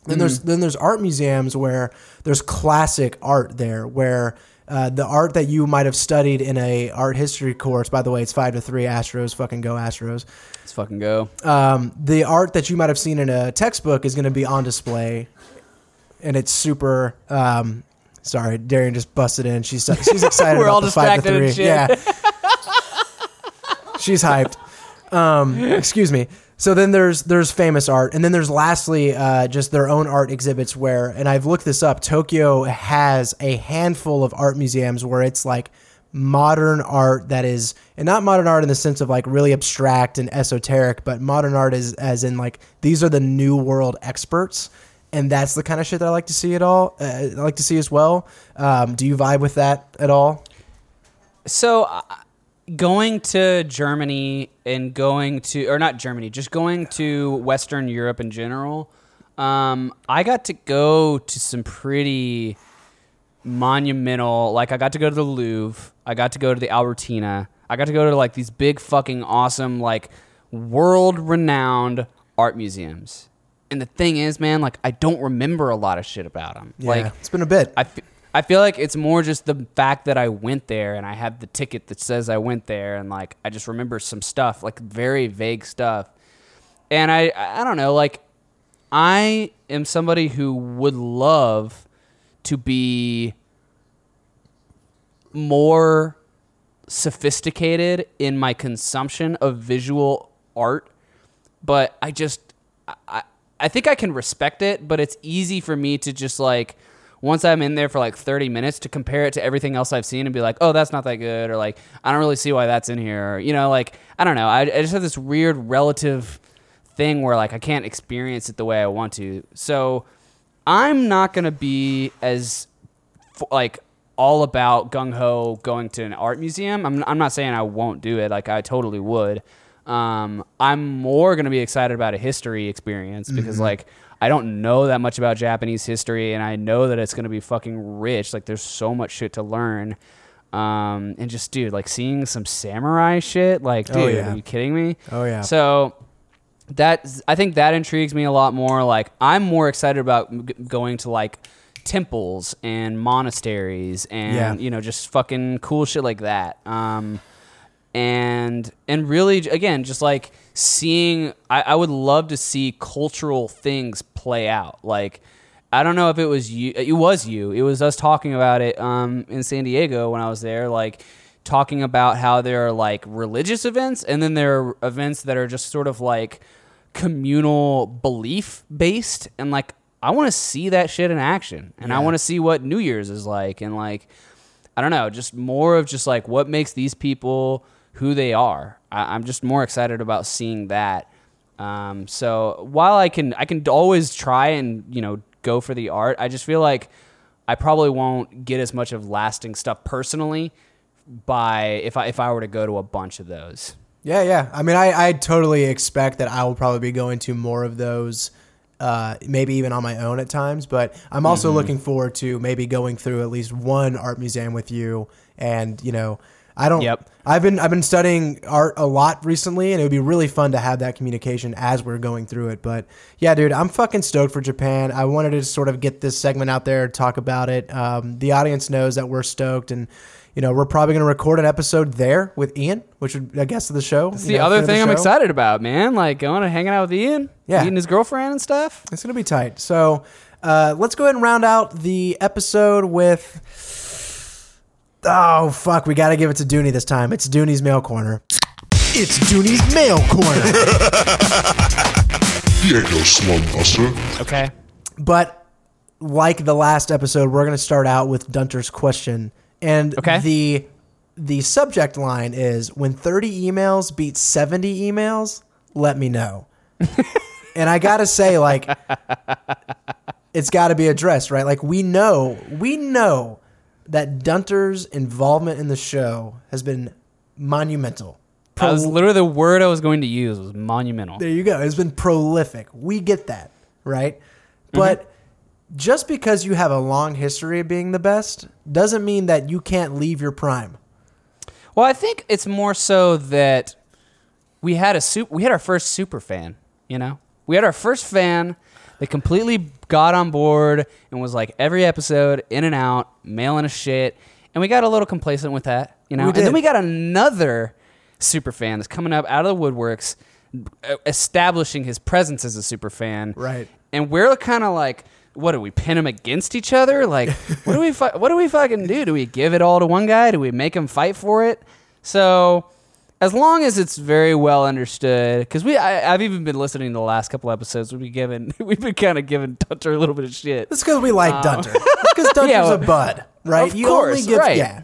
Then there's then there's art museums where there's classic art there where uh, the art that you might have studied in a art history course. By the way, it's five to three. Astros, fucking go Astros. Let's fucking go. Um, the art that you might have seen in a textbook is going to be on display, and it's super. Um, sorry, Darian just busted in. She's she's excited We're about all the five to distracted three. and shit. Yeah, she's hyped. Um, excuse me. So then there's there's famous art, and then there's lastly uh, just their own art exhibits where, and I've looked this up. Tokyo has a handful of art museums where it's like modern art that is, and not modern art in the sense of like really abstract and esoteric, but modern art is as in like these are the new world experts, and that's the kind of shit that I like to see at all. Uh, I like to see as well. Um, do you vibe with that at all? So, uh, going to Germany and going to, or not Germany, just going to Western Europe in general, um, I got to go to some pretty monumental, like, I got to go to the Louvre, I got to go to the Albertina, I got to go to like these big fucking awesome, like, world renowned art museums. And the thing is, man, like, I don't remember a lot of shit about them. Yeah, Like, it's been a bit. I, fe- I feel like it's more just the fact that I went there and I have the ticket that says I went there and like I just remember some stuff like very vague stuff. And I I don't know like I am somebody who would love to be more sophisticated in my consumption of visual art but I just I, I- think I can respect it, but it's easy for me to just like once I'm in there for like 30 minutes to compare it to everything else I've seen and be like, oh, that's not that good, or like I don't really see why that's in here, or you know, like I don't know. I, I just have this weird relative thing where like I can't experience it the way I want to. So I'm not gonna be as like all about gung ho going to an art museum. I'm I'm not saying I won't do it. Like I totally would. Um, I'm more gonna be excited about a history experience because like I don't know that much about Japanese history, and I know that it's gonna be fucking rich. Like there's so much shit to learn. Um, and just dude, like seeing some samurai shit. Like, dude, Oh, yeah. are you kidding me? Oh, yeah. So that I think that intrigues me a lot more. Like I'm more excited about g- going to like temples and monasteries and Yeah. you know just fucking cool shit like that. Um, and and really again just like seeing I, I would love to see cultural things play out. Like i don't know if it was you it was you. It was us talking about it um, in san diego when i was there like talking about how there are like religious events and then there are events that are just sort of like communal belief based and like i want to see that shit in action and i want to see what new year's is like and like I don't know, just more of just like what makes these people who they are. I, I'm just more excited about seeing that. Um, so while I can, I can always try and you know go for the art. I just feel like I probably won't get as much of lasting stuff personally by if I if I were to go to a bunch of those. Yeah, yeah. I mean, I, I totally expect that I will probably be going to more of those, uh, maybe even on my own at times. But I'm also Mm-hmm. looking forward to maybe going through at least one art museum with you. And you know, I don't. Yep. I've been I've been studying art a lot recently, and it would be really fun to have that communication as we're going through it. But yeah, dude, I'm fucking stoked for Japan. I wanted to sort of get this segment out there, talk about it. Um, the audience knows that we're stoked, and you know, we're probably going to record an episode there with Ian, which would a guest of the show. You the know, other thing I'm excited about, man. Like going and hanging out with Ian, Yeah. meeting his girlfriend and stuff. It's going to be tight. So uh, let's go ahead and round out the episode with. Oh fuck! We got to give it to Dooney this time. It's Dooney's mail corner. It's Dooney's mail corner. He ain't no slumbuster. Okay. but like the last episode, we're going to start out with Dunter's question, and Okay. the the subject line is when 30 emails beat 70 emails, let me know. and I got to say like it's got to be addressed, right? Like we know, we know that Dunter's involvement in the show has been monumental. That was literally the word I was going to use was monumental. There you go. It's been prolific. We get that, right? Mm-hmm. But just because you have a long history of being the best doesn't mean that you can't leave your prime. Well, I think it's more so that we had a super, we had our first super fan. You know, we had our first fan that completely got on board and was like every episode in and out, mailing us shit, and we got a little complacent with that. You know, and then we got another super fan that's coming up out of the woodworks, establishing his presence as a super fan. Right. And we're kind of like. What do we pin them against each other? Like, what do we fu- what do we fucking do? Do we give it all to one guy? Do we make him fight for it? So, as long as it's very well understood, because we I, I've even been listening to the last couple episodes. We've been giving we've been kind of giving Dunter a little bit of shit. That's because we like um, Dunter. Because Dunter's Yeah, well, a bud, right? of you course, give, right. yeah.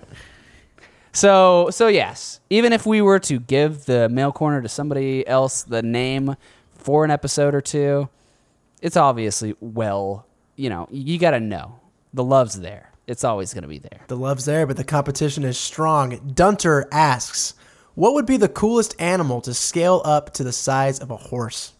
So so yes, even if we were to give the mail corner to somebody else, the name for an episode or two, it's obviously well, you know, you got to know the love's there. It's always going to be there. The love's there, but the competition is strong. Dunter asks, "What would be the coolest animal to scale up to the size of a horse?"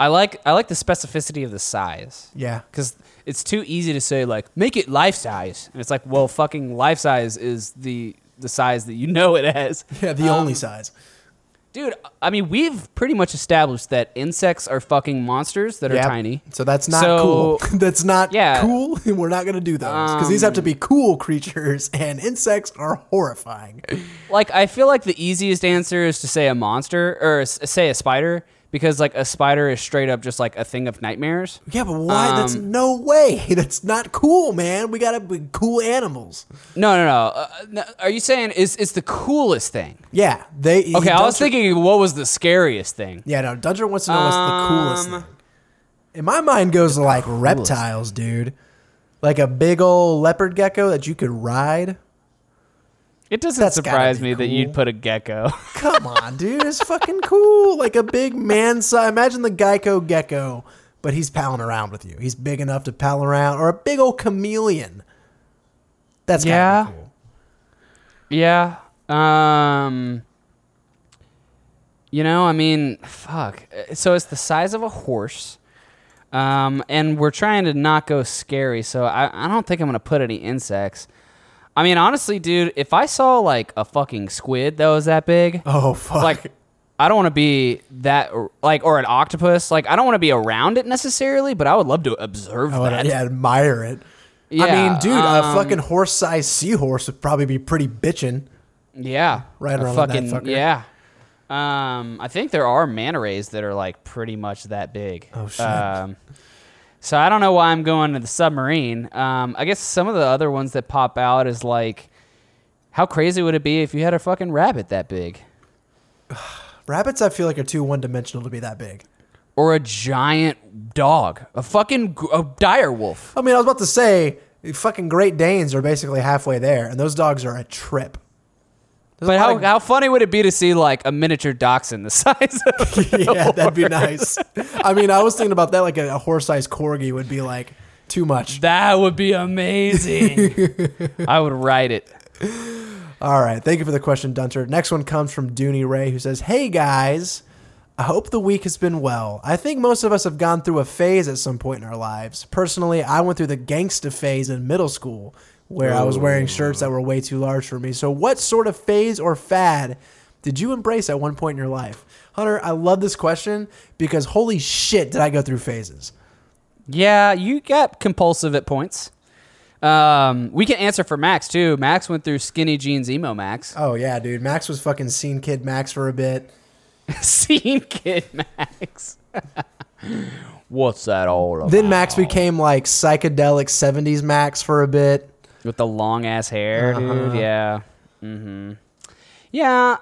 I like I like the specificity of the size. Yeah, because it's too easy to say like make it life size and it's like well fucking life size is the the size that you know it as yeah, the Um, only size. Dude i mean we've pretty much established that insects are fucking monsters that are Yep. tiny So that's not So- cool. that's not Yeah. cool. and We're not going to do those because these have to be um, cool creatures, and insects are horrifying. like i feel like the easiest answer is to say a monster or s- say a spider because like a spider is straight up just like a thing of nightmares Yeah, but why? that's Um, no way. That's not cool, man. We gotta be cool animals. no no no, uh, no are you saying is it's the coolest thing Yeah, they. okay i was thinking what was the scariest thing Yeah, no. Dunter wants to know what's the coolest Um, thing. In my mind, goes to like reptiles, dude. Like a big old leopard gecko that you could ride. It doesn't That's surprise me that you'd put a gecko Come on, dude. It's fucking cool. Like a big man size. Imagine the Geico gecko, but he's palling around with you. He's big enough to pal around, or a big old chameleon. That's Yeah. cool. Yeah. Um You know, I mean, fuck. So it's the size of a horse. Um and we're trying to not go scary, so I I don't think I'm going to put any insects. I mean, honestly, dude, if I saw like a fucking squid that was that big, Oh fuck. like I don't want to be that like or an octopus. Like I don't want to be around it necessarily, but I would love to observe I would, that. yeah, admire it. I Yeah, mean, dude, a um, fucking horse-sized seahorse would probably be pretty bitchin'. Yeah. Right A around that fucking fucker. yeah. Um, I think there are manta rays that are like pretty much that big. Oh, shit. Um, so I don't know why I'm going to the submarine. Um, I guess some of the other ones that pop out is like, how crazy would it be if you had a fucking rabbit that big, Rabbits, I feel like, are too one-dimensional to be that big. or a giant dog, a fucking a dire wolf? I mean, I was about to say, fucking Great Danes are basically halfway there, and those dogs are a trip. But how, of- how funny would it be to see like a miniature dachshund the size of yeah, that'd be nice. I mean, I was thinking about that. Like a, a horse-sized corgi would be like too much. that would be amazing. I would ride it. All right, thank you for the question, Dunter. Next one comes from Dooney Ray, who says, "Hey guys, I hope the week has been well. I think most of us have gone through a phase at some point in our lives. Personally, I went through the gangsta phase in middle school, where I was wearing shirts that were way too large for me. So, what sort of phase or fad did you embrace at one point in your life?" Hunter, I love this question because holy shit, did I go through phases? Yeah, you got compulsive at points. Um, we can answer for Max too. Max went through skinny jeans emo Max. Oh yeah, dude. Max was fucking scene kid Max for a bit. Scene kid Max. What's that all about? Then Max became like psychedelic 70s Max for a bit. With the long ass hair, Uh-huh. dude. Yeah. Mm-hmm. Yeah.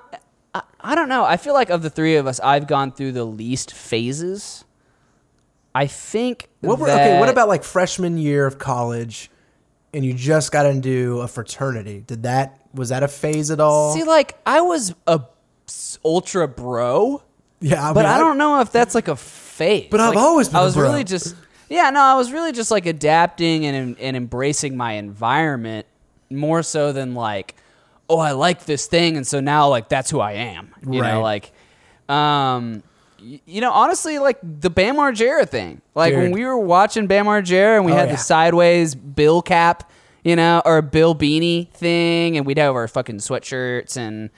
I, I don't know. I feel like of the three of us, I've gone through the least phases. I think. What were, okay, what about like freshman year of college and you just got into a fraternity? Did that was that a phase at all? See, like I was a ultra bro. yeah, but mean, I don't know if that's like a phase. But I've always been I a was really just yeah. No, I was really just like adapting and and embracing my environment more so than like, oh, I like this thing, and so now like that's who I am. You Right. know, like, um. y- You know, honestly, like the Bam Margera thing. Like when we were watching Bam Margera and we Oh, had yeah. the sideways bill cap, you know, or bill beanie thing, and we'd have our fucking sweatshirts and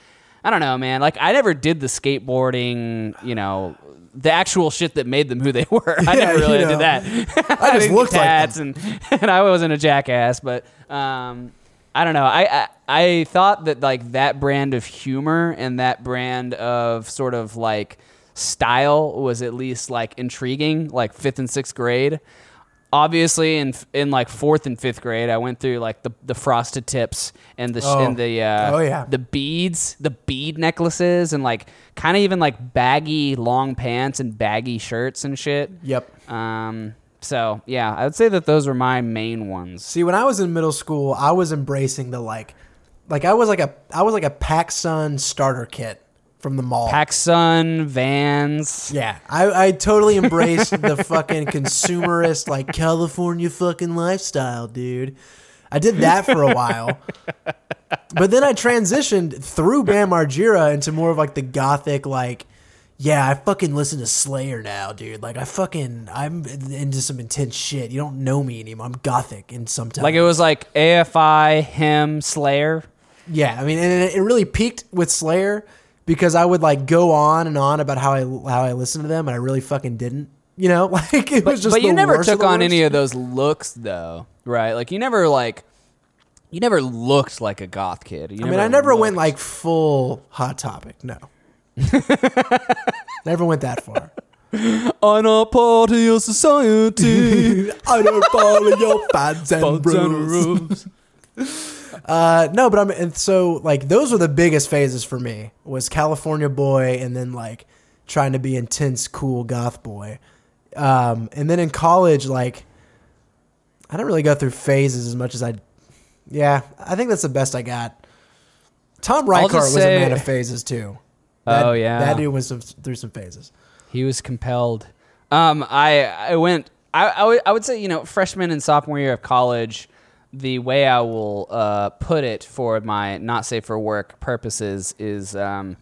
I don't know, man. Like I never did the skateboarding, you know, the actual shit that made them who they were. I Yeah, never really you did that. I just didn't looked like tats and and I wasn't a jackass, but um I don't know. I, I I thought that like that brand of humor and that brand of sort of like style was at least like intriguing, like fifth and sixth grade. Obviously, in in like fourth and fifth grade, I went through like the, the frosted tips and the Oh. and the uh, Oh, yeah. the beads, the bead necklaces, and like kind of even like baggy long pants and baggy shirts and shit. Yep. Um. So yeah, I would say that those were my main ones. See, when I was in middle school, I was embracing the like like I was like a I was like a PacSun starter kit from the mall. PacSun, Vans. Yeah, I, I totally embraced the fucking consumerist, like California fucking lifestyle, dude. I did that for a while, but then I transitioned through Bam Margera into more of like the gothic, like, yeah, I fucking listen to Slayer now, dude. Like, I fucking, I'm into some intense shit. You don't know me anymore. I'm gothic in some time. Like it was like AFI, HIM, Slayer. Yeah, I mean, and it, it really peaked with Slayer because I would like go on and on about how I how I listened to them, and I really fucking didn't. You know, like it was just. but you never took on any of those looks though, right? Like you never like you never looked like a goth kid. You I mean, I never went like full hot topic. No, never went that far. I'm not part of your society. I don't follow your fads and rules. Uh, no, but I'm and so like those were the biggest phases for me was California boy and then like trying to be intense, cool goth boy. Um, and then in college, like I don't really go through phases as much as I. Yeah, I think that's the best I got. Tom I'll Reichardt was say- a man of phases too. That- Oh, yeah. that dude was some, through some phases. He was compelled. Um, I I went. I, I I would say you know freshman and sophomore year of college. The way I will uh, put it for my not safe for work purposes is um,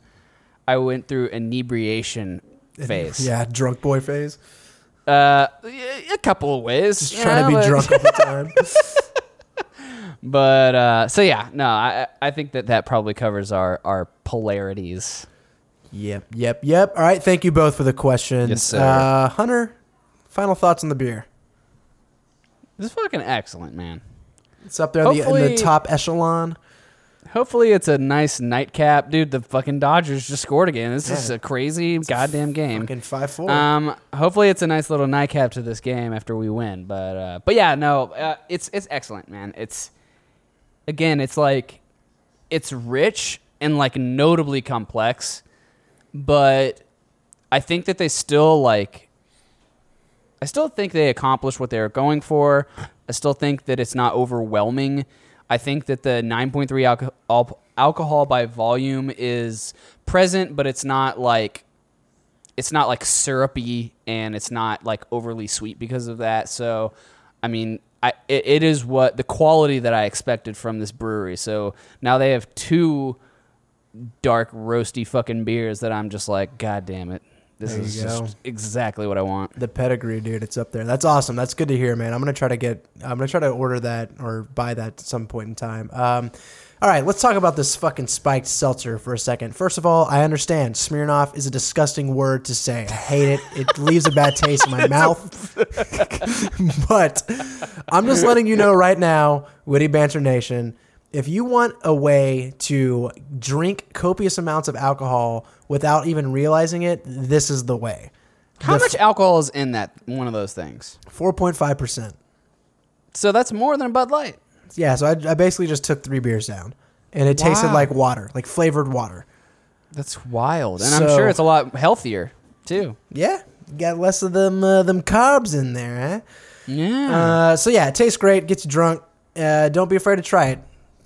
I went through inebriation phase. Yeah, drunk boy phase. Uh, a couple of ways. Just trying to be drunk all the time. But uh, so yeah, no, I I think that that probably covers our our polarities. Yep, yep, yep. All right, thank you both for the questions. Yes, sir. Uh, Hunter, final thoughts on the beer. This is fucking excellent, man. It's up there in the, in the top echelon. Hopefully it's a nice nightcap, dude. The fucking Dodgers just scored again. This is Yeah. a crazy goddamn game. Fucking five four. Um, hopefully it's a nice little nightcap to this game after we win. But uh, but yeah, no, uh, it's it's excellent, man. It's again, it's like it's rich and like notably complex, but I think that they still like. I still think they accomplished what they were going for. I still think that it's not overwhelming. I think that the 9.3 alco- al- alcohol by volume is present, but it's not like it's not like syrupy and it's not like overly sweet because of that. So, I mean, I it, it is what the quality that I expected from this brewery. So now they have two dark roasty fucking beers that I'm just like, god damn it, this There you is go. just exactly what I want. the pedigree, dude, it's up there. That's awesome. That's good to hear, man. I'm gonna try to get. I'm gonna try to order that or buy that at some point in time. Um, all right, let's talk about this fucking spiked seltzer for a second. First of all, I understand Smirnoff is a disgusting word to say. I hate it. It leaves a bad taste in my mouth. but I'm just letting you know right now, Witty Banter Nation, if you want a way to drink copious amounts of alcohol without even realizing it, this is the way. How The much alcohol is in that one of those things? 4.5%. So that's more than a Bud Light. Yeah, so I, I basically just took three beers down, and it tasted like water, like flavored water. That's wild, and I'm sure it's a lot healthier too. Yeah, got less of them uh, them carbs in there, huh? Yeah. Uh, so yeah, it tastes great, gets you drunk. Uh, don't be afraid to try it,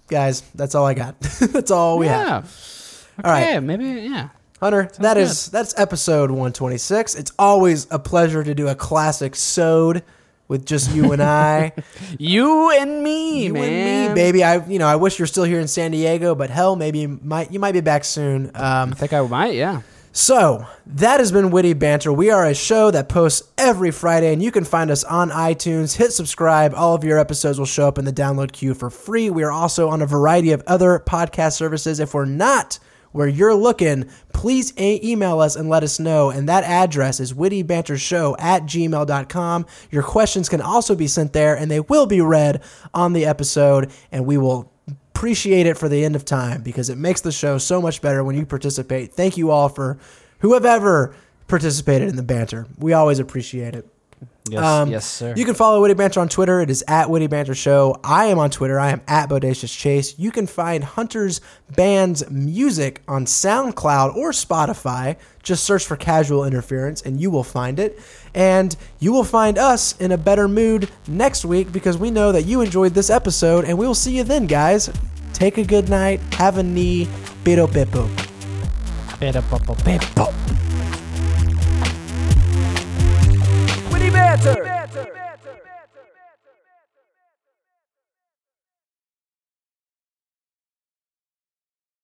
guys. That's all I got. that's all we yeah. have. All right. Maybe yeah. Hunter, that good. that's episode 126. It's always a pleasure to do a classic sode with just you and I. You and me, you man. and me, baby. I you know, I wish you're still here in San Diego, but hell, maybe you might you might be back soon. Um, I think I might. Yeah. So, that has been Witty Banter. We are a show that posts every Friday, and you can find us on iTunes. Hit subscribe. All of your episodes will show up in the download queue for free. We are also on a variety of other podcast services. If we're not where you're looking, please a- email us and let us know. And that address is wittybantershow at gmail.com. Your questions can also be sent there, and they will be read on the episode, and we will appreciate it for the end of time because it makes the show so much better when you participate. Thank you all for who have ever participated in the banter. We always appreciate it. Yes. Um, yes, sir. You can follow Witty Banter on Twitter. It is at Witty Banter Show. I am on Twitter. I am at Bodacious Chase. You can find Hunter's band's music on SoundCloud or Spotify. Just search for Casual Interference and you will find it. And you will find us in a better mood next week because we know that you enjoyed this episode and we will see you then, guys. Take a good night. Have a knee. Pero pepo. Witty banter.